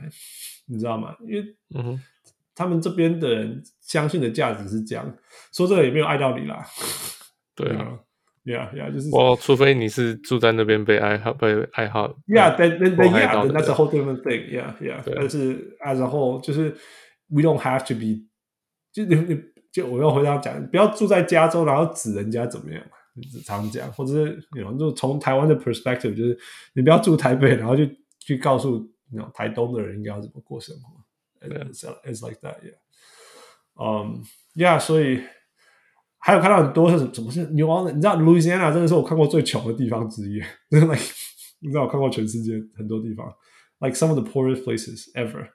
你知道吗？因为嗯哼。他们这边的人相信的价值是这样，说这个也没有爱到你啦。对啊，对啊，对啊，就是我除非你是住在那边被爱好被爱好，Yeah，then then yeah，then that's a whole different thing。Yeah，yeah，但是 as a whole，就是 we don't have to be，就你你就我要回答讲，不要住在加州，然后指人家怎么样，只常讲，或者是你就从台湾的 perspective，就是你不要住台北，然后就去告诉那种台东的人应该要怎么过生活。It's, it's like that, yeah. Um, yeah. 所以还有看到很多是什么是 New Orleans，你知道 Louisiana 真的是我看过最穷的地方之一。真的，你知道我看过全世界很多地方，like some of the poorest places ever。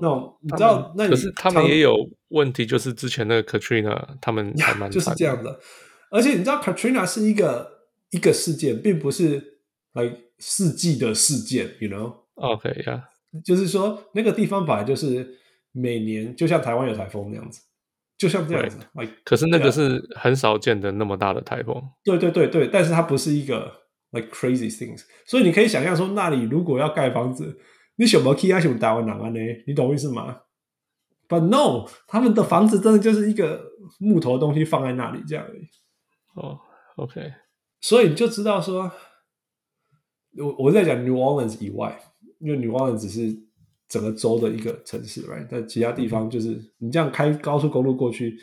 那种你知道，那可是他们也有问题，就是之前那个 Katrina，他们还蛮就是这样的。而且你知道 Katrina 是一个一个事件，并不是 like 世纪的事件，you know？Okay，yeah。就是说，那个地方本来就是每年就像台湾有台风那样子，就像这样子。Like, 可是那个是很少见的那么大的台风。对对对对，但是它不是一个 like crazy things。所以你可以想象说，那里如果要盖房子，你什么 key 啊，什么台湾人啊呢？你懂我意思吗？But no，他们的房子真的就是一个木头的东西放在那里这样而已。哦、oh，OK。所以你就知道说，我我在讲 New Orleans 以外。因为 New Orleans 只是整个州的一个城市，right？但其他地方就是你这样开高速公路过去，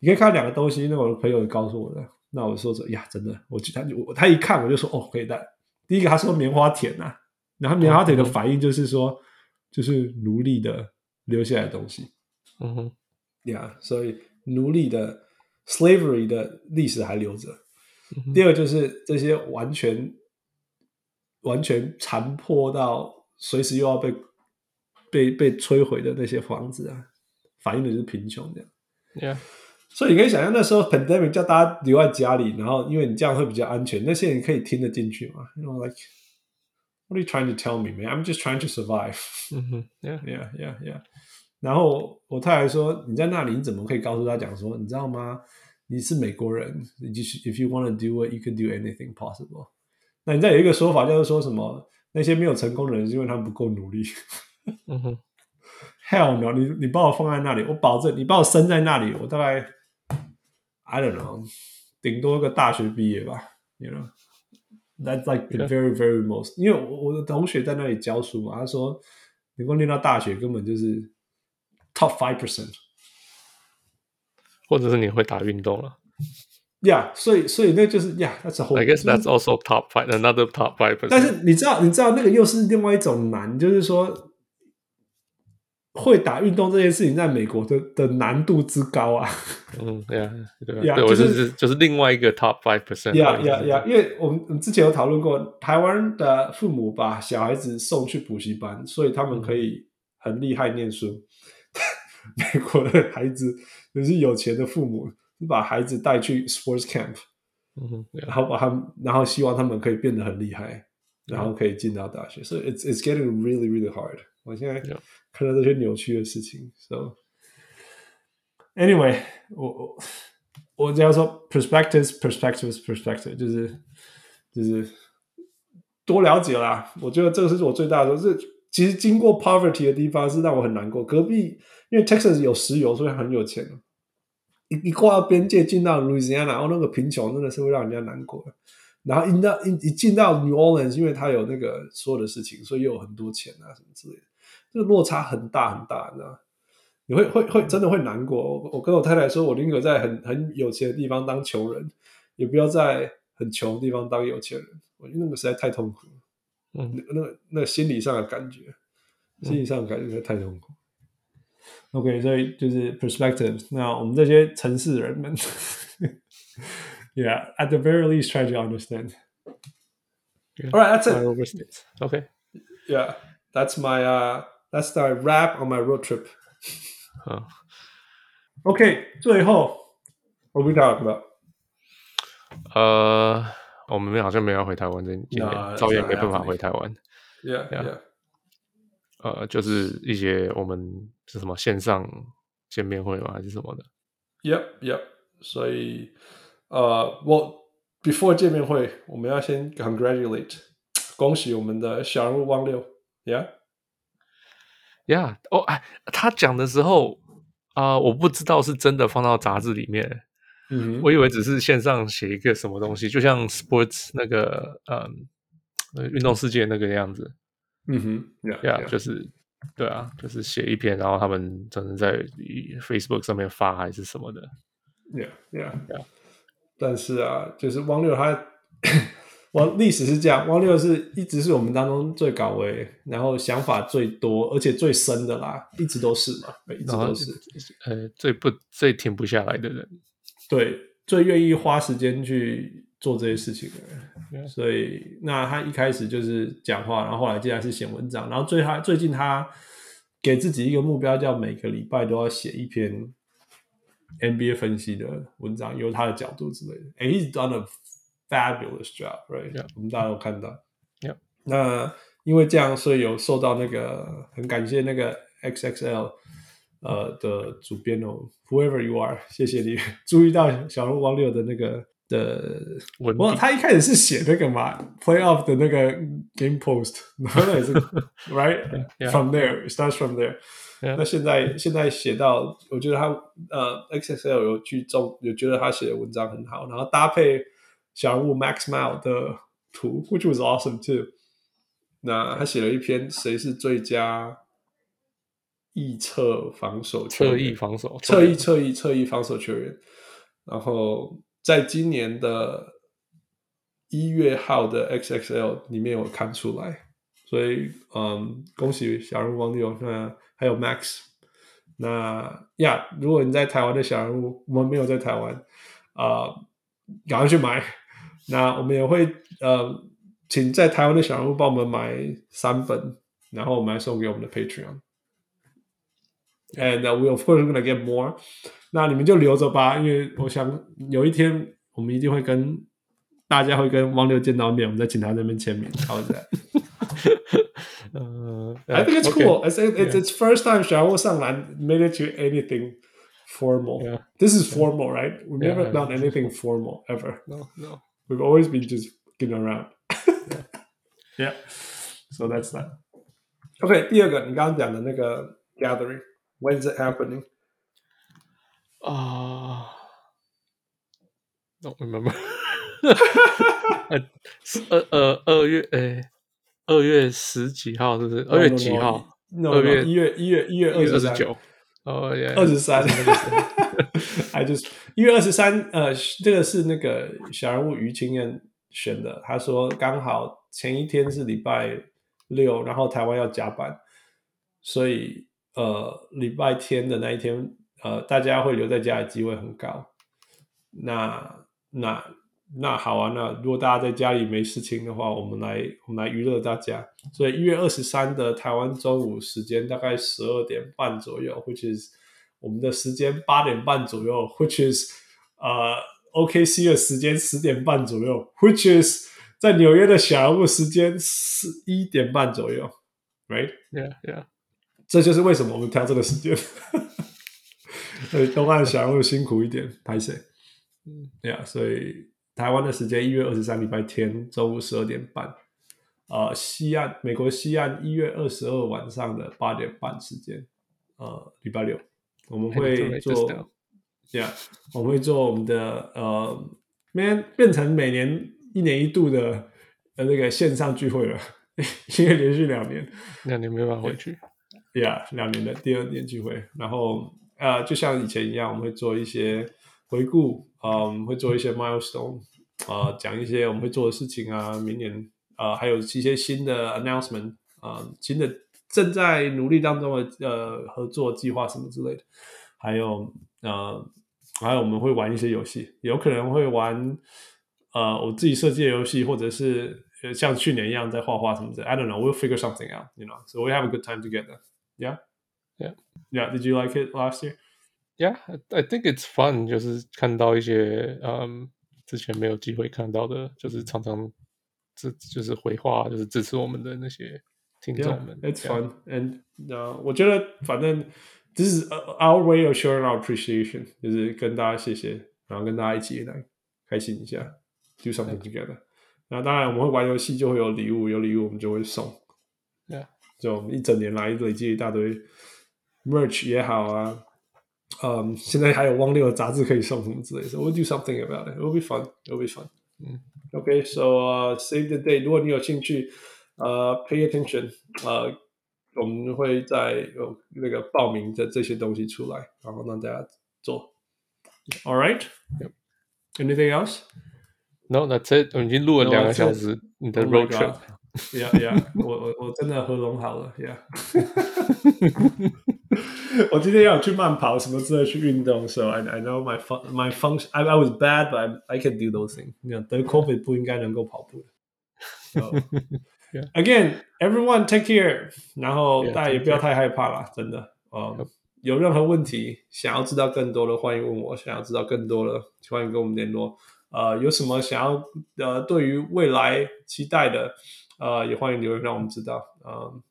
你可以看到两个东西。那我的朋友也告诉我的，那我说说呀，真的，我他我他一看我就说哦，可以的。第一个他说棉花田呐、啊，然后棉花田的反应就是说，就是奴隶的留下来的东西。嗯哼，呀，所以奴隶的 slavery 的历史还留着。第二个就是这些完全。完全残破到随时又要被被被摧毁的那些房子啊，反映的就是贫穷这样。Yeah. 所以你可以想象那时候 pandemic 叫大家留在家里，然后因为你这样会比较安全，那些人可以听得进去吗？You know, like what are you trying to tell me, man? I'm just trying to survive. Yeah, yeah, yeah, yeah. 然后我太太说你在那里你怎么可以告诉他讲说你知道吗？你是美国人，你就是 if you want to do it, you can do anything possible. 那你再有一个说法，就是说什么那些没有成功的人是因为他们不够努力。嗯哼，Hell no！你你把我放在那里，我保证你把我生在那里，我大概 I don't know，顶多个大学毕业吧。You know，that's like the very very most。因为我我的同学在那里教书嘛，他说能够念到大学根本就是 top five percent，或者是你会打运动了。Yeah，所以所以那就是 Yeah，that's a whole. I guess that's also top five, another top five. 但是你知道，你知道那个又是另外一种难，就是说会打运动这件事情，在美国的的难度之高啊。嗯，对啊，对啊，对，我就是就是另外一个 top five percent。Yeah，Yeah，Yeah，因为我们我们之前有讨论过，台湾的父母把小孩子送去补习班，所以他们可以很厉害念书。美国的孩子就是有钱的父母。把孩子带去 sports camp，嗯哼，然后把他们，然后希望他们可以变得很厉害，然后可以进到大学。所以 it's it's getting really really hard。我现在看到这些扭曲的事情。So anyway，我我我只要说 perspectives perspectives perspective，就是就是多了解啦。我觉得这个是我最大的，是其实经过 poverty 的地方是让我很难过。隔壁因为 Texas 有石油，所以很有钱。一一跨边界进到 Louisiana，然后那个贫穷真的是会让人家难过。然后一到一一进到 New Orleans，因为他有那个所有的事情，所以又有很多钱啊什么之类的，这个落差很大很大，你知道吗？你会会会真的会难过。我我跟我太太说，我宁可在很很有钱的地方当穷人，也不要在很穷的地方当有钱人。我觉得那个实在太痛苦了。嗯，那那个那个心理上的感觉，心理上的感觉实在太痛苦。OK，所以就是 perspective。那我们这些城市人们，Yeah，at the very least try to understand. Yeah, All right, that's it. OK, Yeah, that's my uh, that's the wrap on my road trip. 好，OK，最后 What we talk about？呃，我们好像没有要回台湾这今年，赵燕没办法回台湾。Yeah, yeah. yeah. 呃，就是一些我们是什么线上见面会吗？还是什么的？Yep, yep. 所以，呃，我 before 见面会，我们要先 congratulate，恭喜我们的小人物汪六。Yeah, yeah. 哦，哎，他讲的时候啊、呃，我不知道是真的放到杂志里面。嗯，我以为只是线上写一个什么东西，就像 sports 那个，嗯，运动世界那个样子。嗯哼，Yeah, yeah, 就是，对啊，就是写一篇，然后他们可能在 Facebook 上面发还是什么的。Yeah, yeah, yeah. 但是啊，就是汪六他，汪历史是这样，汪六是一直是我们当中最高位，然后想法最多，而且最深的啦，一直都是嘛，一直都是，呃，最不最停不下来的人。对，最愿意花时间去做这些事情的人，所以那他一开始就是讲话，然后后来接下来是写文章，然后最他最近他给自己一个目标，叫每个礼拜都要写一篇 NBA 分析的文章，由他的角度之类的。And he's done a fabulous job, right？. 我们大家都看到。那因为这样，所以有受到那个很感谢那个 XXL。呃的主编哦，Whoever you are，谢谢你 注意到小人物汪六的那个的文，哇，他一开始是写那个嘛，Playoff 的那个 Game Post，然后那也是 Right from there starts from there。那现在现在写到，我觉得他呃 XXL 有去中有觉得他写的文章很好，然后搭配小人物 Max Mile 的图，which was awesome too。那他写了一篇谁是最佳。臆测防守，侧翼防守，侧翼侧翼侧翼防守球员。然后在今年的一月号的 XXL 里面有看出来，所以嗯，恭喜小人物网友，那还有 Max。那呀，如果你在台湾的小人物，我们没有在台湾啊，赶快去买。那我们也会呃，请在台湾的小人物帮我们买三本，然后我们来送给我们的 Patreon。And we of course gonna get more。那你们就留着吧，因为我想有一天我们一定会跟大家会跟汪六见到面，我们再请他那边签名。好的。嗯，I think it's cool. I think it's it's first time 小人物上篮 made it to anything formal. This is formal, right? We've never done anything formal ever. No, no. We've always been just getting around. Yeah. So that's that. OK，第二个你刚刚讲的那个 gathering。When's it happening? 啊、uh,，Don't remember 二二二月诶，二月十几号是不是？二月几号？二月一月一月一月二十九。哦耶，二十三。I just 一月二十三。呃，这个是那个小人物于清燕选的。他说刚好前一天是礼拜六，然后台湾要加班，所以。呃，礼拜天的那一天，呃，大家会留在家的机会很高。那、那、那好啊，那如果大家在家里没事情的话，我们来我们来娱乐大家。所以一月二十三的台湾中午时间大概十二点半左右，which is 我们的时间八点半左右，which is 呃 OKC 的时间十点半左右，which is 在纽约的小人物时间十一点半左右，right？Yeah, yeah. 这就是为什么我们挑这个时间，所以东岸小人物辛苦一点，拍谢。嗯，对啊，所以台湾的时间一月二十三礼拜天中午十二点半，呃，西岸美国西岸一月二十二晚上的八点半时间，呃，礼拜六我们会做，对啊，我们会做我们的呃，变变成每年一年一度的呃那个线上聚会了，因为连续两年，两年没办法回去。Yeah，两年的第二年聚会，然后呃，就像以前一样，我们会做一些回顾，嗯，会做一些 milestone，呃，讲一些我们会做的事情啊，明年呃，还有一些新的 announcement，啊、呃，新的正在努力当中的呃合作计划什么之类的，还有呃，还有我们会玩一些游戏，有可能会玩呃我自己设计的游戏，或者是像去年一样在画画什么的，I don't know，we'll figure something out，you know，so we have a good time together。Yeah, yeah, yeah. Did you like it last year? Yeah, I think it's fun，就是看到一些嗯之前没有机会看到的，就是常常支就是回话，就是支持我们的那些听众们。Yeah, it's fun, and 呃，我觉得反正 this is our way of showing our appreciation，就是跟大家谢谢，然后跟大家一起来开心一下，do something together。那当然我们会玩游戏，就会有礼物，有礼物我们就会送。Yeah，就我们一整年来累积一大堆 merch 也好啊。嗯，um, 现在还有汪六的杂志可以送什么之类的，so we'll do something about it. It will be fun. It will be fun. 嗯，OK. So、uh, save the date. 如果你有兴趣，呃、uh,，pay attention. 呃、uh,，我们会在有那个报名的这些东西出来，然后让大家做。All right. Yep. Anything else? No, that's it. 我已经录了两个小时。No, 你的 road trip. Yeah, yeah. 我我我真的喉咙好了。Yeah. 我今天要去慢跑什么之类去运动，so I I know my fun my function I I was bad but I can do those things。你看得 COVID 不应该能够跑步的。So, again, everyone take care。然后大家也不要太害怕啦，真的。呃，有任何问题想要知道更多的，欢迎问我。想要知道更多的，欢迎跟我们联络。呃，有什么想要呃对于未来期待的，呃，也欢迎留言让我们知道。嗯。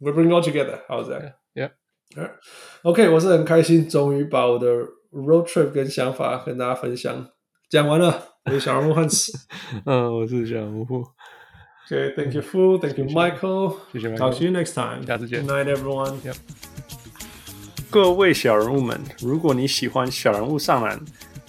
We bring it all together. How's that? Yeah. OK，我是很开心，终于把我的 road trip 跟想法跟大家分享讲完了。我是小人物汉斯，嗯，我是小人物。OK，Thank you, Fu. Thank you, Michael. 谢谢 Talk to you next time. 下次见。Good night, everyone. 各位小人物们，如果你喜欢小人物上篮，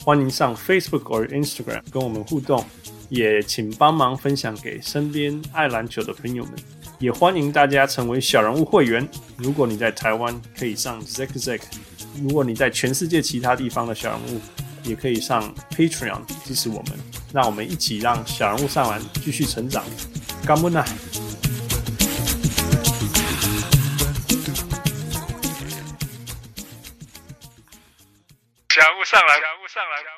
欢迎上 Facebook 或 Instagram 跟我们互动，也请帮忙分享给身边爱篮球的朋友们。也欢迎大家成为小人物会员。如果你在台湾，可以上 Zack Zack；如果你在全世界其他地方的小人物，也可以上 Patreon 支持我们。让我们一起让小人物上完继续成长。干不呢？小人物上篮。